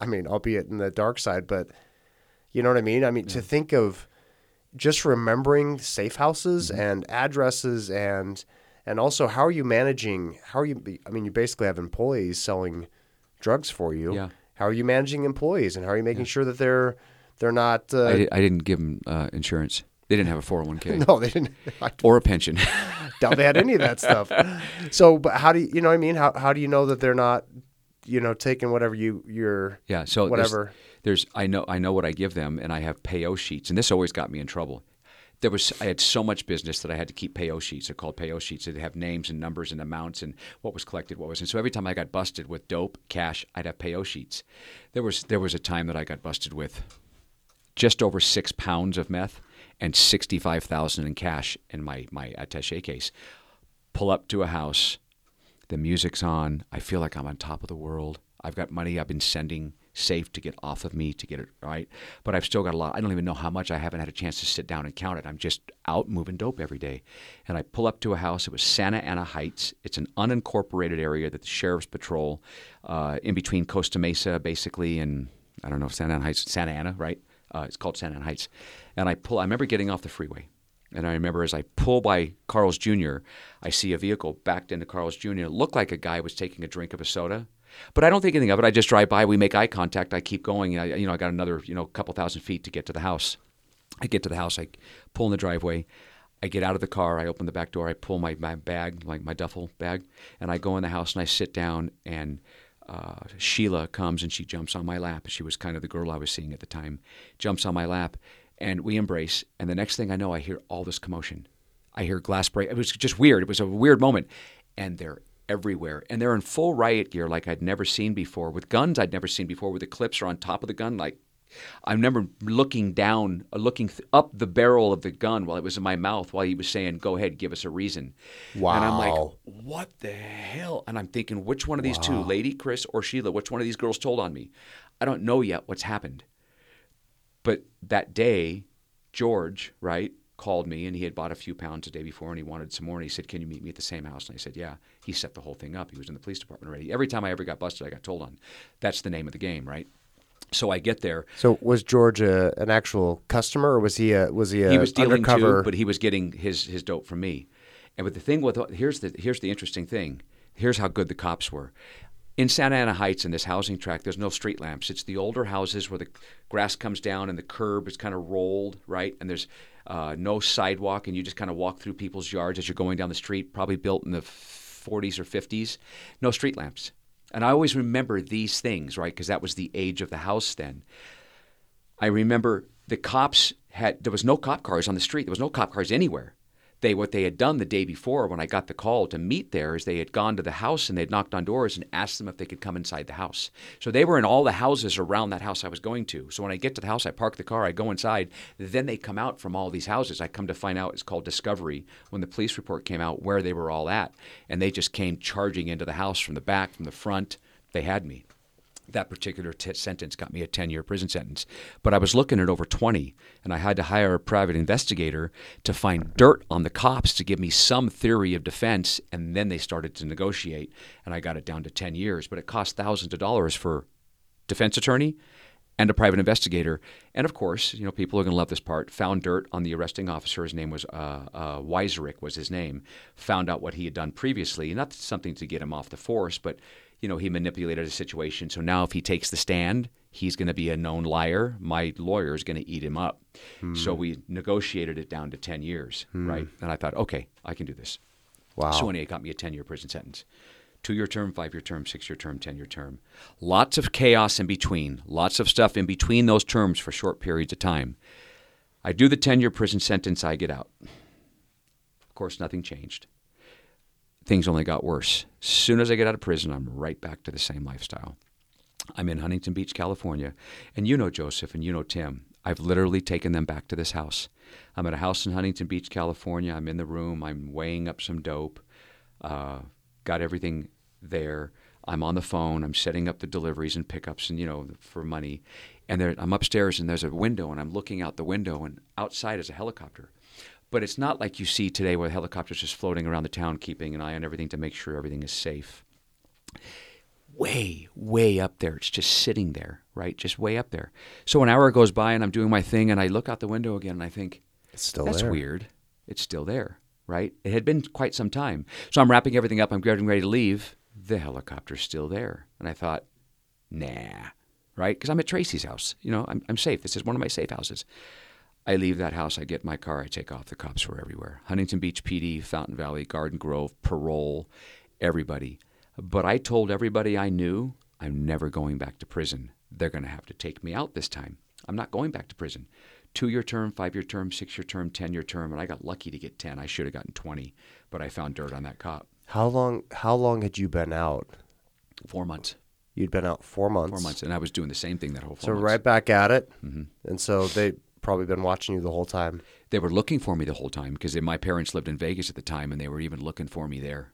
I mean, albeit in the dark side, but you know what I mean. I mean, to think of just remembering safe houses Mm-hmm. and addresses and and also how are you managing? How are you? I mean, you basically have employees selling drugs for you. Yeah. How are you managing employees and how are you making sure that they're they're not? Uh, I, did, I didn't give them uh, insurance. They didn't have a 401k (laughs) no, they didn't. (laughs) Or a pension. (laughs) doubt they had any of that stuff. So, but how do you, you know what I mean? How, how do you know that they're not, you know, taking whatever you, you're, Yeah, so there's- Whatever. There's, I know I know what I give them, and I have payo sheets, and this always got me in trouble. There was I had so much business that I had to keep payo sheets. They're called payo sheets. They have names and numbers and amounts and what was collected, what wasn't. So every time I got busted with dope, cash, I'd have payo sheets. There was there was a time that I got busted with just over six pounds of meth and sixty five thousand in cash in my my attaché case. Pull up to a house the music's on. I feel like I'm on top of the world. I've got money I've been sending safe to get off of me to get it right. But I've still got a lot. I don't even know how much. I haven't had a chance to sit down and count it. I'm just out moving dope every day. And I pull up to a house. It was Santa Ana Heights. It's an unincorporated area that the sheriff's patrol, uh, in between Costa Mesa, basically, and I don't know Santa Ana Heights, Santa Ana, right? Uh, it's called Santa Ana Heights. And I pull. I remember getting off the freeway. And I remember as I pull by Carl's Jr., I see a vehicle backed into Carl's Jr. It looked like a guy was taking a drink of a soda, but I don't think anything of it. I just drive by, we make eye contact, I keep going. I, you know, I got another, you know, couple thousand feet to get to the house. I get to the house, I pull in the driveway, I get out of the car, I open the back door, I pull my, my bag, like my duffel bag, and I go in the house and I sit down and uh, Sheila comes and she jumps on my lap. She was kind of the girl I was seeing at the time. Jumps on my lap, and we embrace. And the next thing I know, I hear all this commotion. I hear glass break. It was just weird. It was a weird moment, and they're everywhere. And they're in full riot gear, like I'd never seen before, with guns I'd never seen before, with the clips are on top of the gun, like. I remember looking down, uh, looking th- up the barrel of the gun while it was in my mouth, while he was saying, "Go ahead, give us a reason." Wow! And I'm like, what the hell? And I'm thinking, which one of these two, Lady Chris or Sheila, which one of these girls told on me? I don't know yet what's happened. But that day, George, right, called me and he had bought a few pounds the day before and he wanted some more and he said, Can you meet me at the same house? And I said, Yeah. He set the whole thing up. He was in the police department already. Every time I ever got busted, I got told on. That's the name of the game, right? So I get there. So was George a, an actual customer, or was he a was he a he was dealing undercover? too, but he was getting his his dope from me. And but the thing with here's the here's the interesting thing. Here's how good the cops were. In Santa Ana Heights, in this housing tract, there's no street lamps. It's the older houses where the grass comes down and the curb is kind of rolled, right? And there's uh, no sidewalk, and you just kind of walk through people's yards as you're going down the street. Probably built in the 40s or 50s. No street lamps. And I always remember these things, right? Because that was the age of the house then. I remember the cops had, there was no cop cars on the street. There was no cop cars anywhere. They, what they had done the day before when I got the call to meet there is they had gone to the house and they'd knocked on doors and asked them if they could come inside the house. So they were in all the houses around that house I was going to. So when I get to the house, I park the car, I go inside. Then they come out from all these houses. I come to find out it's called discovery when the police report came out where they were all at. And they just came charging into the house from the back, from the front. They had me that particular t- sentence got me a 10 year prison sentence. But I was looking at over 20, and I had to hire a private investigator to find dirt on the cops to give me some theory of defense. And then they started to negotiate, and I got it down to 10 years. But it cost thousands of dollars for defense attorney and a private investigator. And of course, you know, people are going to love this part. Found dirt on the arresting officer. His name was uh, uh, was his name. Found out what he had done previously. Not something to get him off the force, but you know, he manipulated a situation. So now if he takes the stand, he's going to be a known liar. My lawyer is going to eat him up. Hmm. So we negotiated it down to 10 years, hmm. right? And I thought, okay, I can do this. Wow. So anyway, it got me a 10 year prison sentence. Two year term, five year term, six year term, 10 year term. Lots of chaos in between, lots of stuff in between those terms for short periods of time. I do the 10 year prison sentence, I get out. Of course, nothing changed things only got worse. As soon as I get out of prison, I'm right back to the same lifestyle. I'm in Huntington Beach, California, and you know Joseph and you know Tim. I've literally taken them back to this house. I'm at a house in Huntington Beach, California. I'm in the room. I'm weighing up some dope. Uh, got everything there. I'm on the phone. I'm setting up the deliveries and pickups, and you know, for money. And there, I'm upstairs, and there's a window, and I'm looking out the window, and outside is a helicopter. But it's not like you see today where the helicopters just floating around the town, keeping an eye on everything to make sure everything is safe. Way, way up there. It's just sitting there, right? Just way up there. So an hour goes by and I'm doing my thing and I look out the window again and I think, it's still that's there. weird. It's still there, right? It had been quite some time. So I'm wrapping everything up. I'm getting ready to leave. The helicopter's still there. And I thought, nah, right? Because I'm at Tracy's house. You know, I'm, I'm safe. This is one of my safe houses. I leave that house, I get my car, I take off. The cops were everywhere Huntington Beach PD, Fountain Valley, Garden Grove, parole, everybody. But I told everybody I knew I'm never going back to prison. They're going to have to take me out this time. I'm not going back to prison. Two year term, five year term, six year term, 10 year term, and I got lucky to get 10. I should have gotten 20, but I found dirt on that cop. How long, how long had you been out? Four months. You'd been out four months. Four months, and I was doing the same thing that whole four so months. right back at it, mm-hmm. and so they probably been watching you the whole time. They were looking for me the whole time because my parents lived in Vegas at the time and they were even looking for me there.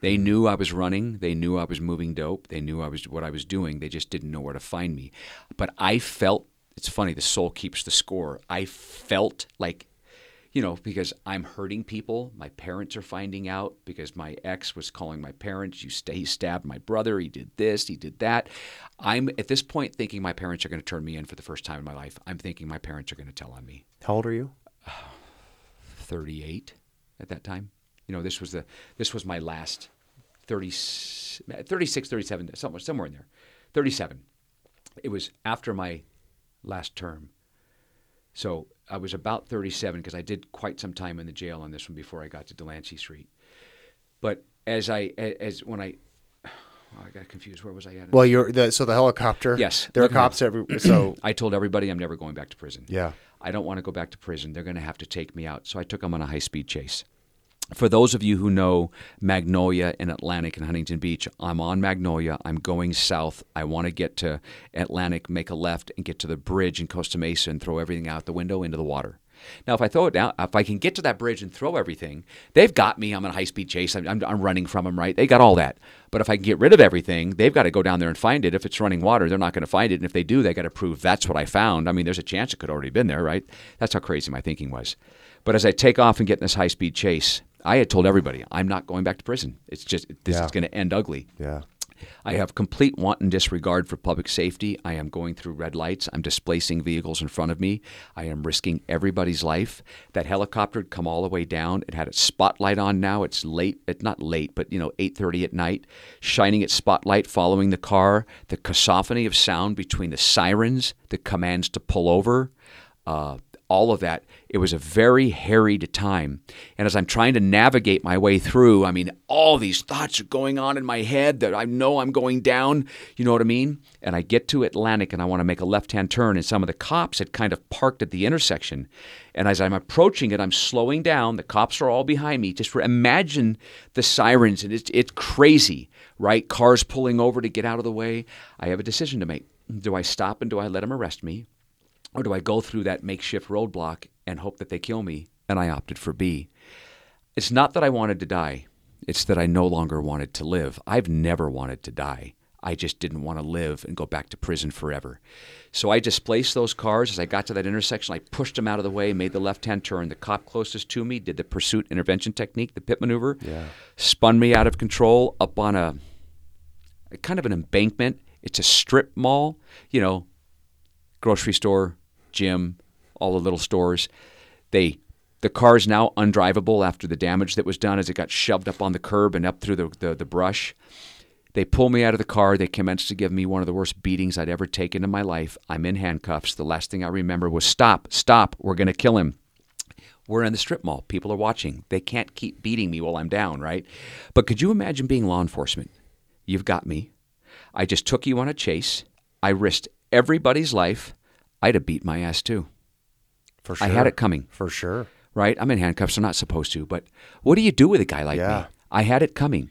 They hmm. knew I was running. They knew I was moving dope. They knew I was what I was doing. They just didn't know where to find me. But I felt it's funny. The soul keeps the score. I felt like you know, because I'm hurting people. My parents are finding out because my ex was calling my parents. You stay, he stabbed my brother. He did this. He did that. I'm at this point thinking my parents are going to turn me in for the first time in my life. I'm thinking my parents are going to tell on me. How old are you? (sighs) 38 at that time. You know, this was the this was my last 30, 36, 37, somewhere somewhere in there. 37. It was after my last term. So I was about 37 because I did quite some time in the jail on this one before I got to Delancey Street. But as I as when I (sighs) oh, I got confused. Where was I at? Well, you're the, so the helicopter. Yes, there are cops every. So (clears throat) I told everybody I'm never going back to prison. Yeah, I don't want to go back to prison. They're going to have to take me out. So I took them on a high speed chase for those of you who know Magnolia and Atlantic and Huntington Beach, I'm on Magnolia. I'm going south. I want to get to Atlantic, make a left, and get to the bridge in Costa Mesa and throw everything out the window into the water. Now, if I throw it down, if I can get to that bridge and throw everything, they've got me. I'm in a high speed chase. I'm, I'm, I'm running from them, right? They got all that. But if I can get rid of everything, they've got to go down there and find it. If it's running water, they're not going to find it. And if they do, they got to prove that's what I found. I mean, there's a chance it could already been there, right? That's how crazy my thinking was. But as I take off and get in this high speed chase, I had told everybody I'm not going back to prison. It's just this Yeah. is going to end ugly. Yeah. I have complete wanton disregard for public safety. I am going through red lights. I'm displacing vehicles in front of me. I am risking everybody's life. That helicopter had come all the way down. It had its spotlight on now. It's late. It's not late, but you know, 8:30 at night, shining its spotlight following the car. The cacophony of sound between the sirens, the commands to pull over, uh, all of that. It was a very harried time. And as I'm trying to navigate my way through, I mean, all these thoughts are going on in my head that I know I'm going down. You know what I mean? And I get to Atlantic and I want to make a left hand turn, and some of the cops had kind of parked at the intersection. And as I'm approaching it, I'm slowing down. The cops are all behind me. Just imagine the sirens, and it's, it's crazy, right? Cars pulling over to get out of the way. I have a decision to make. Do I stop and do I let them arrest me? Or do I go through that makeshift roadblock and hope that they kill me? And I opted for B. It's not that I wanted to die, it's that I no longer wanted to live. I've never wanted to die. I just didn't want to live and go back to prison forever. So I displaced those cars. As I got to that intersection, I pushed them out of the way, made the left hand turn. The cop closest to me did the pursuit intervention technique, the pit maneuver, Yeah. spun me out of control up on a, a kind of an embankment. It's a strip mall, you know, grocery store, gym, all the little stores. They the car is now undrivable after the damage that was done as it got shoved up on the curb and up through the, the, the brush. They pull me out of the car. They commence to give me one of the worst beatings I'd ever taken in my life. I'm in handcuffs. The last thing I remember was stop, stop, we're going to kill him. We're in the strip mall. People are watching. They can't keep beating me while I'm down, right? But could you imagine being law enforcement? You've got me. I just took you on a chase. I risked everybody's life. I'd have beat my ass too. For sure. I had it coming, For sure. right? I'm in handcuffs. I'm not supposed to, but what do you do with a guy like Yeah. me? I had it coming.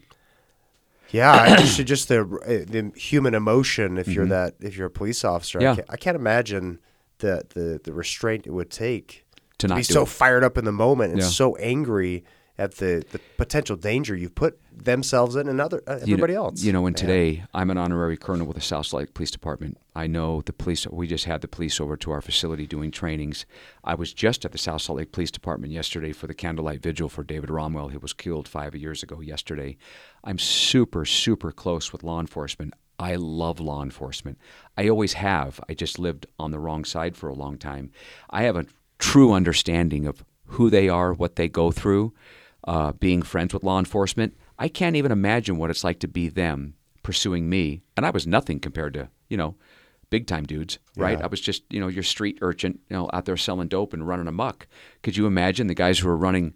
Yeah, I (clears throat) just just the uh, the human emotion. If you're that, if you're a police officer, Mm-hmm. Yeah. I, can't, I can't imagine the, the the restraint it would take To not be so it. fired up in the moment and Yeah. so angry at the, the potential danger you've put themselves in and other uh, You know- everybody else. You know, and Man. today I'm an honorary colonel with the South Salt Lake Police Department. I know the police. We just had the police over to our facility doing trainings. I was just at the South Salt Lake Police Department yesterday for the candlelight vigil for David Romrell, who was killed five years ago yesterday. I'm super, super close with law enforcement. I love law enforcement. I always have. I just lived on the wrong side for a long time. I have a true understanding of who they are, what they go through, uh, being friends with law enforcement. I can't even imagine what it's like to be them pursuing me. And I was nothing compared to, you know, big time dudes, right? Yeah. I was just, you know, your street urchin, you know, out there selling dope and running amok. Could you imagine the guys who are running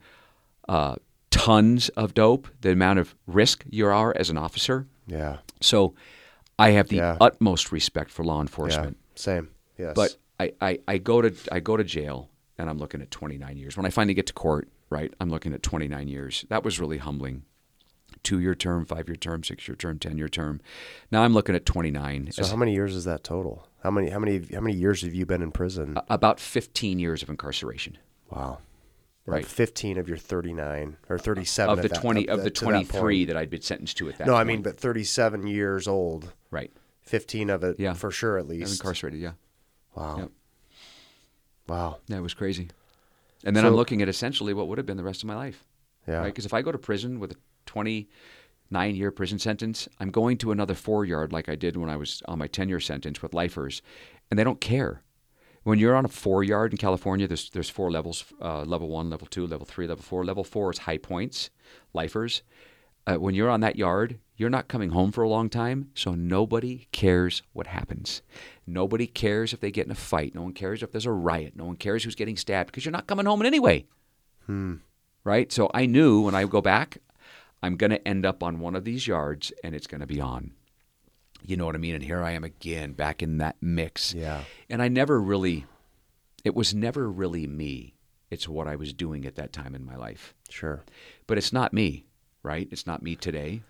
uh, tons of dope, the amount of risk you are as an officer? Yeah. So I have the Yeah. utmost respect for law Yeah. enforcement. Same. Yes. But I, I, I go to I go to jail and I'm looking at 29 years. When I finally get to court, right, I'm looking at 29 years. That was really humbling. Two year term, five year term, six year term, ten year term. Now I'm looking at 29. so As- how many years is that total? How many how many how many years have you been in prison? about 15 years of incarceration. wow. Right. 15 of your 39 or 37 Of the that- 20 of the to that 23 that I'd been sentenced to at that time. No, I mean, but 37 years old, right. 15 of it Yeah. for sure at least. incarcerated, yeah. Wow. Yep. Wow. That was crazy. And then So- I'm looking at essentially what would have been the rest of my life. Yeah. right? Because if I go to prison with a 29 year prison sentence, I'm going to another four yard like I did when I was on my 10 year sentence with lifers, and they don't care. When you're on a four yard in California, there's there's four levels: uh, level one, level two, level three, level four. Level four is high points, lifers. Uh, when you're on that yard, you're not coming home for a long time, so nobody cares what happens. Nobody cares if they get in a fight. No one cares if there's a riot. No one cares who's getting stabbed because you're not coming home in anyway right? So I knew when I go back, I'm going to end up on one of these yards and it's going to be on. You know what I mean? And here I am again, back in that mix. Yeah. And I never really, it was never really me. It's what I was doing at that time in my life. Sure. But it's not me, right? It's not me today.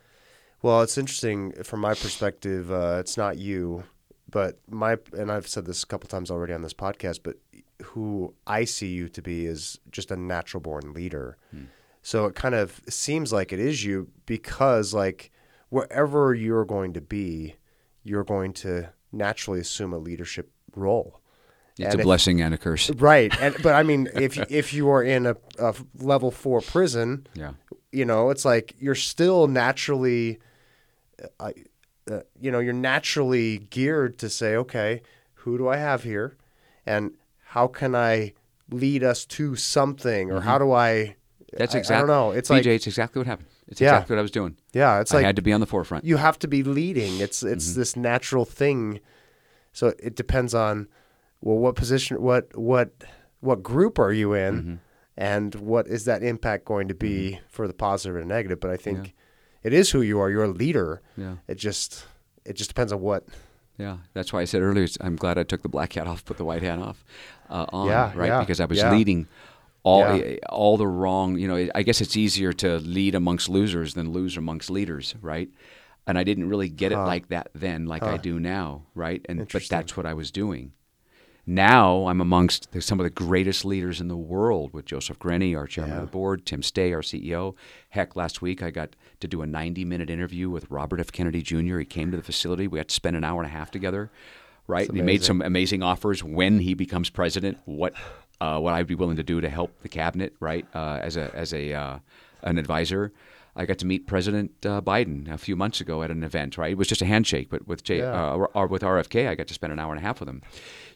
Well, it's interesting from my perspective. Uh, it's not you, but my and I've said this a couple times already on this podcast. But who I see you to be is just a natural born leader. So it kind of seems like it is you because like wherever you're going to be, you're going to naturally assume a leadership role. It's And a blessing and a curse. Right. And but I mean (laughs) if if you are in a, a level 4 prison, Yeah. you know, it's like you're still naturally uh, uh, you know, you're naturally geared to say, okay, who do I have here? And how can I lead us to something or how do I Mm-hmm. That's exactly. I don't know. It's BJ, like it's exactly what happened. It's Yeah. exactly what I was doing. yeah, it's I like I had to be on the forefront. you have to be leading. It's Mm-hmm. it's this natural thing. So it depends on well what position what what what group are you in Mm-hmm. and what is that impact going to be for the positive and negative. But I think it is who you are. You're a leader. Yeah. It just it just depends on what Yeah, that's why I said earlier. I'm glad I took the black hat off, put the white hat off, uh, on, Yeah, right? yeah, because I was yeah. leading all Yeah. all the wrong. You know, I guess it's easier to lead amongst losers than lose amongst leaders, right? And I didn't really get it like that then, like I do now, right? And but that's what I was doing. Now I'm amongst the, some of the greatest leaders in the world with Joseph Grenny, our chairman Yeah. of the board, Tim Stay, our CEO. Heck, last week I got to do a 90 minute interview with Robert F. Kennedy Jr. He came to the facility. We got to spend an hour and a half together, right? He made some amazing offers when he becomes president. What uh, what I'd be willing to do to help the cabinet, right? Uh, as a as a uh, an advisor. I got to meet President uh, Biden a few months ago at an event. Right, it was just a handshake, but with J, Yeah. uh, or, or with RFK, I got to spend an hour and a half with him.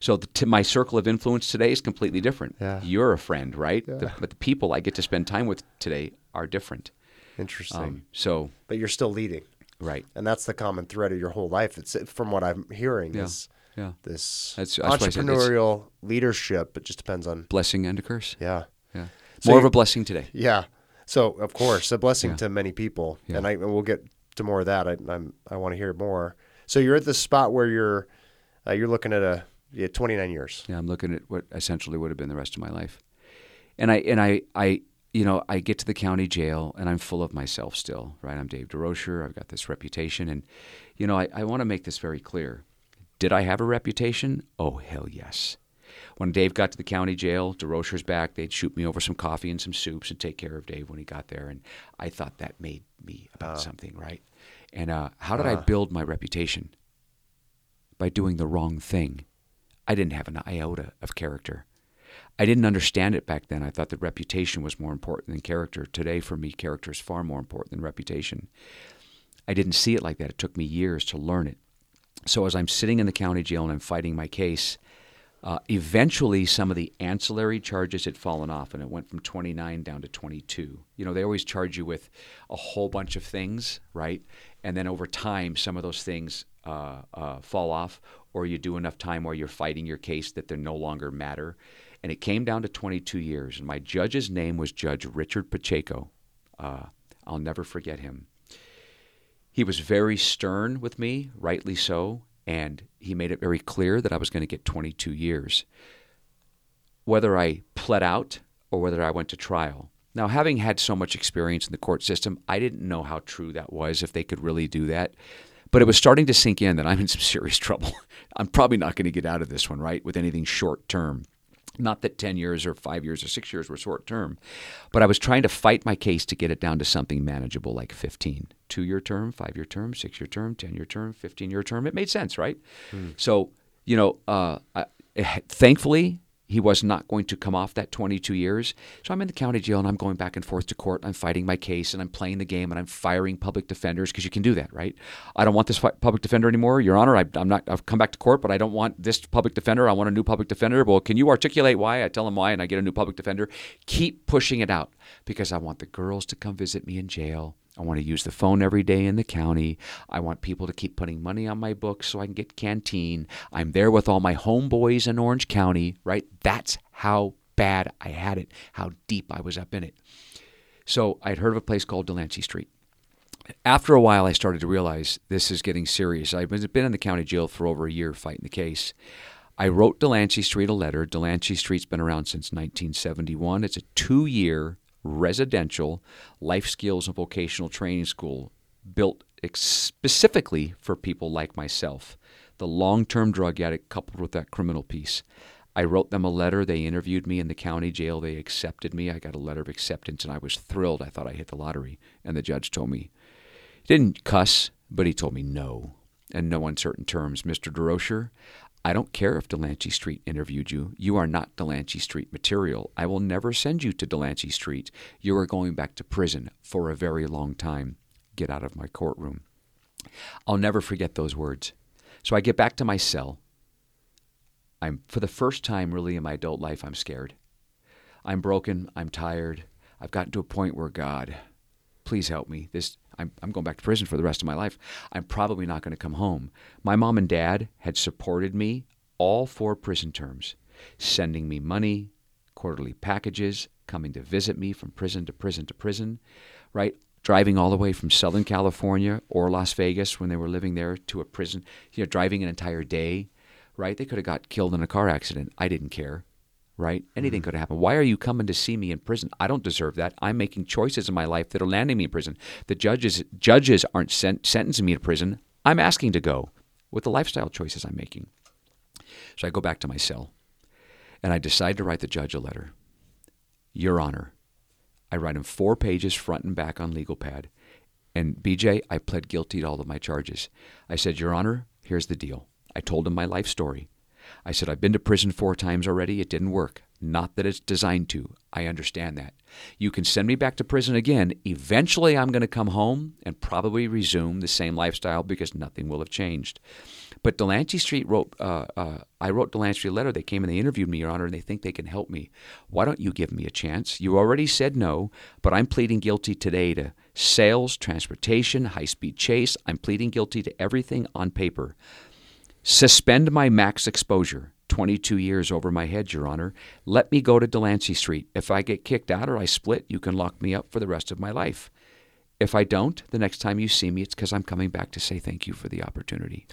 So the, t- my circle of influence today is completely different. Yeah. You're a friend, right? The, but the people I get to spend time with today are different. interesting. Um, so but you're still leading. right, And that's the common thread of your whole life. It's from what I'm hearing Yeah. is yeah, this That's- that's said entrepreneurial leadership. It just depends on blessing and a curse. yeah. Yeah, So more of a blessing today. Yeah. So of course, a blessing Yeah. to many people, Yeah. and I and we'll get to more of that. I I'm, I want to hear more. So you're at the spot where you're uh, you're looking at a yeah, 29 years. Yeah, I'm looking at what essentially would have been the rest of my life. And I and I I you know, I get to the county jail and I'm full of myself still, right? I'm Dave Durocher. I've got this reputation and you know, I, I want to make this very clear. Did I have a reputation? Oh hell yes. When Dave got to the county jail, Durocher's back, they'd shoot me over some coffee and some soups and take care of Dave when he got there. And I thought that made me about something, right? And uh, how did I build my reputation? By doing the wrong thing. I didn't have an iota of character. I didn't understand it back then. I thought that reputation was more important than character. Today, for me, character is far more important than reputation. I didn't see it like that. It took me years to learn it. So, as I'm sitting in the county jail and I'm fighting my case, uh, eventually some of the ancillary charges had fallen off and it went from 29 down to 22. You know, they always charge you with a whole bunch of things, right? And then over time, some of those things uh, uh, fall off, or you do enough time where you're fighting your case that they no longer matter. And it came down to 22 years. And my judge's name was Judge Richard Pacheco. Uh, I'll never forget him. He was very stern with me, rightly so, and he made it very clear that I was going to get 22 years. Whether I pled out or whether I went to trial. Now, having had so much experience in the court system, I didn't know how true that was, if they could really do that. But it was starting to sink in that I'm in some (laughs) serious trouble. I'm probably not going to get out of this one, right, with anything short term. Not that 10 years or five years or six years were short term, but I was trying to fight my case to get it down to something manageable like 15. Two year term, five year term, six year term, 10 year term, 15 year term. It made sense, right? So, you know, uh, I, (laughs) thankfully, he was not going to come off that 22 years. So I'm in the county jail and I'm going back and forth to court. I'm fighting my case and I'm playing the game and I'm firing public defenders because you can do that, right? I don't want this public defender anymore, Your Honor. I, I'm not. I've come back to court, but I don't want this public defender. I want a new public defender. Well, can you articulate why? I tell him why, and I get a new public defender. Keep pushing it out because I want the girls to come visit me in jail. I want to use the phone every day in the county. I want people to keep putting money on my books so I can get canteen. I'm there with all my homeboys in Orange County, right? That's how bad I had it, how deep I was up in it. So I'd heard of a place called Delancey Street. After a while, I started to realize this is getting serious. I've been in the county jail for over a year fighting the case. I wrote Delancey Street a letter. Delancey Street's been around since 1971. It's a two year residential life skills and vocational training school built ex- specifically for people like myself, the long term drug addict coupled with that criminal piece. I wrote them a letter. They interviewed me in the county jail. They accepted me. I got a letter of acceptance, and I was thrilled. I thought I hit the lottery. And the judge told me, he didn't cuss, but he told me no, and no uncertain terms. Mr. Durocher, I don't care if Delancey Street interviewed you. You are not Delancey Street material. I will never send you to Delancey Street. You are going back to prison for a very long time. Get out of my courtroom. I'll never forget those words. So I get back to my cell. I'm, for the first time really in my adult life, I'm scared. I'm broken. I'm tired. I've gotten to a point where, God, please help me. This, I'm, I'm going back to prison for the rest of my life. I'm probably not going to come home. My mom and dad had supported me all four prison terms, sending me money, quarterly packages, coming to visit me from prison to prison to prison, right? Driving all the way from Southern California or Las Vegas when they were living there to a prison, you know, driving an entire day right? They could have got killed in a car accident. I didn't care, right? Anything mm-hmm. could happen. Why are you coming to see me in prison? I don't deserve that. I'm making choices in my life that are landing me in prison. The judges judges aren't sent, sentencing me to prison. I'm asking to go with the lifestyle choices I'm making. So I go back to my cell and I decide to write the judge a letter. Your Honor, I write him four pages front and back on legal pad. And BJ, I pled guilty to all of my charges. I said, Your Honor, here's the deal. I told him my life story. I said, I've been to prison four times already. It didn't work. Not that it's designed to. I understand that. You can send me back to prison again. Eventually, I'm going to come home and probably resume the same lifestyle because nothing will have changed. But Delancey Street wrote, uh, uh, I wrote Delancey a letter. They came and they interviewed me, Your Honor, and they think they can help me. Why don't you give me a chance? You already said no, but I'm pleading guilty today to sales, transportation, high speed chase. I'm pleading guilty to everything on paper. Suspend my max exposure. 22 years over my head, Your Honor. Let me go to Delancey Street. If I get kicked out or I split, you can lock me up for the rest of my life. If I don't, the next time you see me, it's because I'm coming back to say thank you for the opportunity.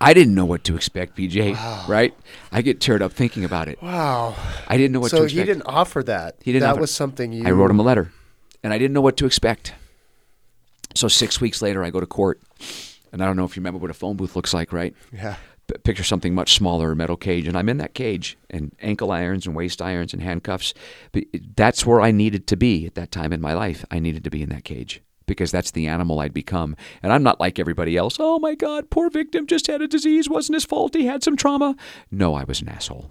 I didn't know what to expect, BJ. Wow. Right? I get teared up thinking about it. Wow. I didn't know what so to expect. So he didn't offer that. He didn't. That was something you. I wrote him a letter, and I didn't know what to expect. So six weeks later, I go to court and I don't know if you remember what a phone booth looks like, right? Yeah. But picture something much smaller, a metal cage, and I'm in that cage, and ankle irons and waist irons and handcuffs. But that's where I needed to be at that time in my life. I needed to be in that cage because that's the animal I'd become. And I'm not like everybody else. Oh my God, poor victim just had a disease. Wasn't his fault. He had some trauma. No, I was an asshole.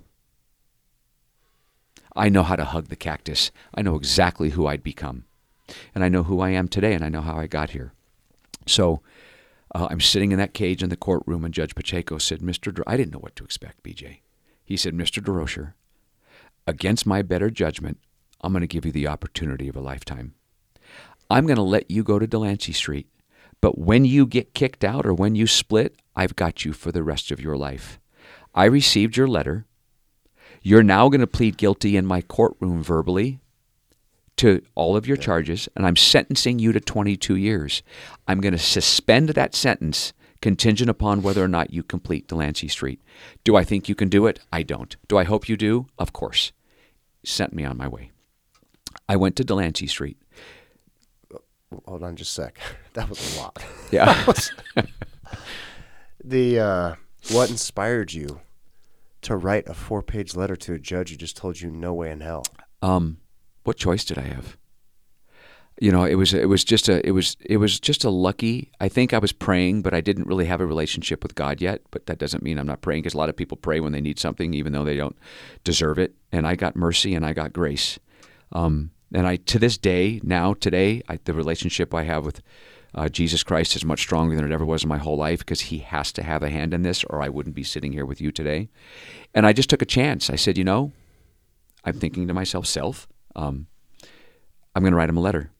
I know how to hug the cactus. I know exactly who I'd become. And I know who I am today, and I know how I got here. So uh, I'm sitting in that cage in the courtroom, and Judge Pacheco said, Mr. Dr-, I didn't know what to expect, BJ. He said, Mr. Durocher, against my better judgment, I'm going to give you the opportunity of a lifetime. I'm going to let you go to Delancey Street, but when you get kicked out or when you split, I've got you for the rest of your life. I received your letter. You're now going to plead guilty in my courtroom verbally to all of your charges, and I'm sentencing you to 22 years. I'm going to suspend that sentence contingent upon whether or not you complete Delancey Street. Do I think you can do it? I don't. Do I hope you do? Of course. Sent me on my way. I went to Delancey Street. Hold on just a sec. (laughs) That was a lot. Yeah. (laughs) (laughs) the uh, what inspired you to write a four-page letter to a judge who just told you no way in hell? Um, what choice did I have? You know, it was it was just a it was it was just a lucky. I think I was praying, but I didn't really have a relationship with God yet. But that doesn't mean I'm not praying because a lot of people pray when they need something, even though they don't deserve it. And I got mercy and I got grace. Um, and I to this day, now today, I, the relationship I have with uh, Jesus Christ is much stronger than it ever was in my whole life because He has to have a hand in this, or I wouldn't be sitting here with you today. And I just took a chance. I said, you know, I'm thinking to myself, self, um, I'm going to write him a letter.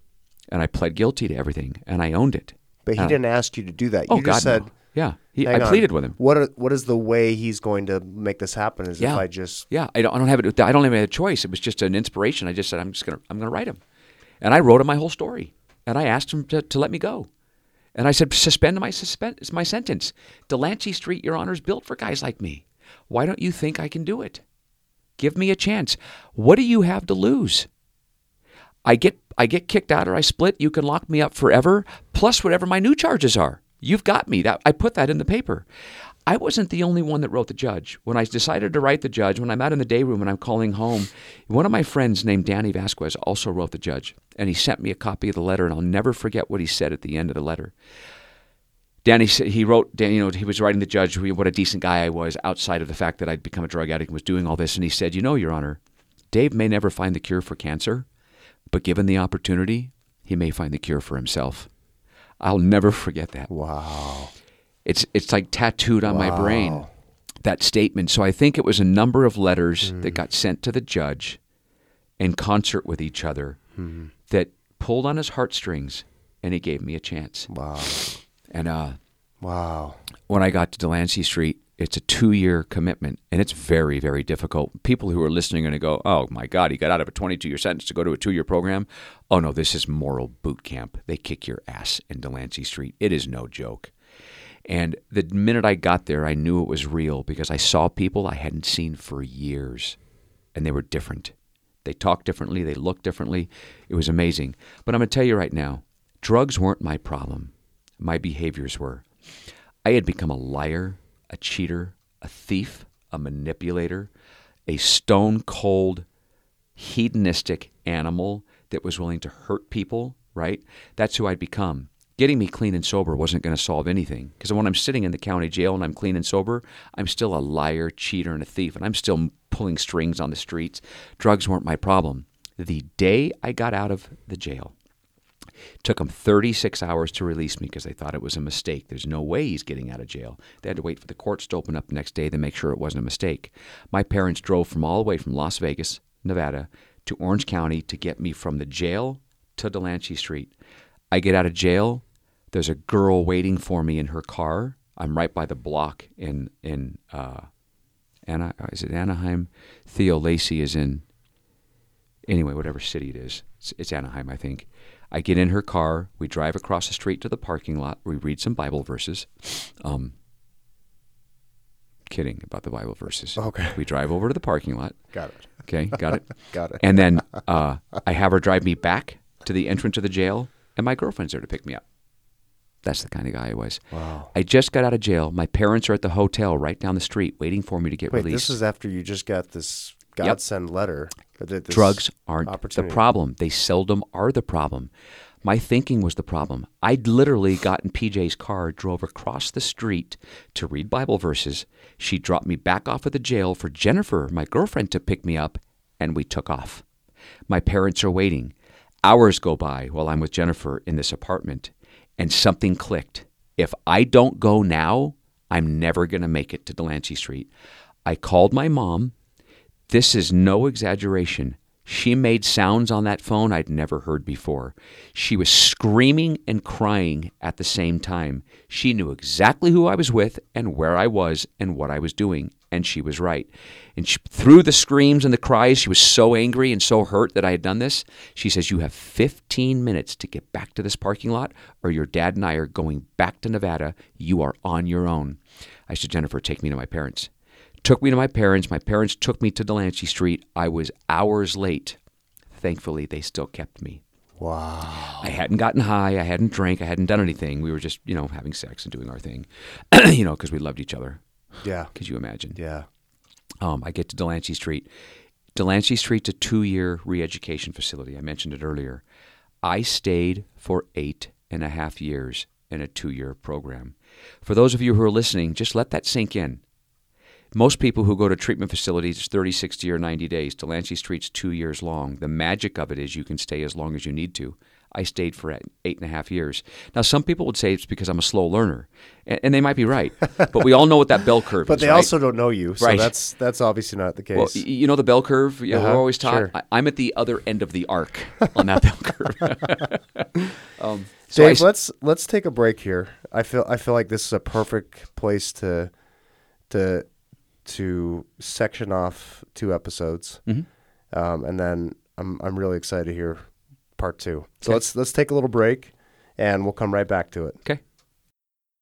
And I pled guilty to everything, and I owned it. But he didn't ask you to do that. Oh, you God, just said, no. Yeah, he, I pleaded with him. What are, What is the way he's going to make this happen? Is yeah. if I just yeah, I don't, I don't have it. I don't have a choice. It was just an inspiration. I just said I'm just gonna I'm gonna write him, and I wrote him my whole story, and I asked him to, to let me go, and I said suspend my suspend my sentence. Delancey Street, Your Honor, is built for guys like me. Why don't you think I can do it? Give me a chance. What do you have to lose? I get I get kicked out or I split, you can lock me up forever, plus whatever my new charges are. You've got me. That I put that in the paper. I wasn't the only one that wrote the judge. When I decided to write the judge, when I'm out in the day room and I'm calling home, one of my friends named Danny Vasquez also wrote the judge, and he sent me a copy of the letter, and I'll never forget what he said at the end of the letter. Danny said he wrote, you know, he was writing the judge what a decent guy I was outside of the fact that I'd become a drug addict and was doing all this, and he said, you know, Your Honor, Dave may never find the cure for cancer, but given the opportunity, he may find the cure for himself. I'll never forget that. Wow. It's it's like tattooed on my brain that statement. So I think it was a number of letters Mm. that got sent to the judge in concert with each other Hmm. that pulled on his heartstrings and he gave me a chance. Wow. And uh, Wow. when I got to Delancey Street, it's a two year commitment and it's very, very difficult. People who are listening are going to go, oh my God, he got out of a 22 year sentence to go to a two year program. Oh no, this is moral boot camp. They kick your ass in Delancey Street. It is no joke. And the minute I got there, I knew it was real because I saw people I hadn't seen for years and they were different. They talked differently, they looked differently. It was amazing. But I'm going to tell you right now drugs weren't my problem, my behaviors were. I had become a liar, a cheater, a thief, a manipulator, a stone cold, hedonistic animal that was willing to hurt people, right? That's who I'd become. Getting me clean and sober wasn't going to solve anything because when I'm sitting in the county jail and I'm clean and sober, I'm still a liar, cheater, and a thief, and I'm still pulling strings on the streets. Drugs weren't my problem. The day I got out of the jail, took them 36 hours to release me because they thought it was a mistake. There's no way he's getting out of jail. They had to wait for the courts to open up the next day to make sure it wasn't a mistake. My parents drove from all the way from Las Vegas, Nevada, to Orange County to get me from the jail to Delancey Street. I get out of jail. There's a girl waiting for me in her car. I'm right by the block in in uh, Ana, is it Anaheim? Theo Lacy is in anyway, whatever city it is. It's, it's Anaheim, I think. I get in her car. We drive across the street to the parking lot. We read some Bible verses. Um, kidding about the Bible verses. Okay. We drive over to the parking lot. Got it. Okay, got it. (laughs) Got it. And then uh, I have her drive me back to the entrance of the jail, and my girlfriend's there to pick me up. That's the kind of guy I was. Wow. I just got out of jail. My parents are at the hotel right down the street waiting for me to get Wait, released. this is after you just got this godsend letter. Drugs aren't the problem. They seldom are the problem. My thinking was the problem. I'd literally got in PJ's car, drove across the street to read Bible verses. She dropped me back off at the jail for Jennifer, my girlfriend, to pick me up, and we took off. My parents are waiting. Hours go by while I'm with Jennifer in this apartment, and something clicked. If I don't go now, I'm never going to make it to Delancey Street. I called my mom. This is no exaggeration. She made sounds on that phone I'd never heard before. She was screaming and crying at the same time. She knew exactly who I was with and where I was and what I was doing, and she was right. And she, through the screams and the cries, she was so angry and so hurt that I had done this. She says, You have 15 minutes to get back to this parking lot, or your dad and I are going back to Nevada. You are on your own. I said, Jennifer, take me to my parents took me to my parents. My parents took me to Delancey Street. I was hours late. Thankfully, they still kept me. Wow. I hadn't gotten high. I hadn't drank. I hadn't done anything. We were just, you know, having sex and doing our thing, (clears throat) you know, because we loved each other. Yeah. Could you imagine? Yeah. Um, I get to Delancey Street. Delancey Street's a two year re education facility. I mentioned it earlier. I stayed for eight and a half years in a two year program. For those of you who are listening, just let that sink in. Most people who go to treatment facilities 30, 60, or 90 days. Delancey Street's two years long. The magic of it is you can stay as long as you need to. I stayed for eight and a half years. Now, some people would say it's because I'm a slow learner, and, and they might be right. (laughs) but we all know what that bell curve But is. But they right? also don't know you, so Right. that's that's obviously not the case. Well, you know the bell curve. Yeah, Uh-huh, we're always taught. sure. I, I'm at the other end of the arc on that bell curve. (laughs) um, so Dave, s- let's let's take a break here. I feel I feel like this is a perfect place to to to section off two episodes, Mhm. um, and then I'm I'm really excited to hear part two. So Okay. let's let's take a little break, and we'll come right back to it. okay.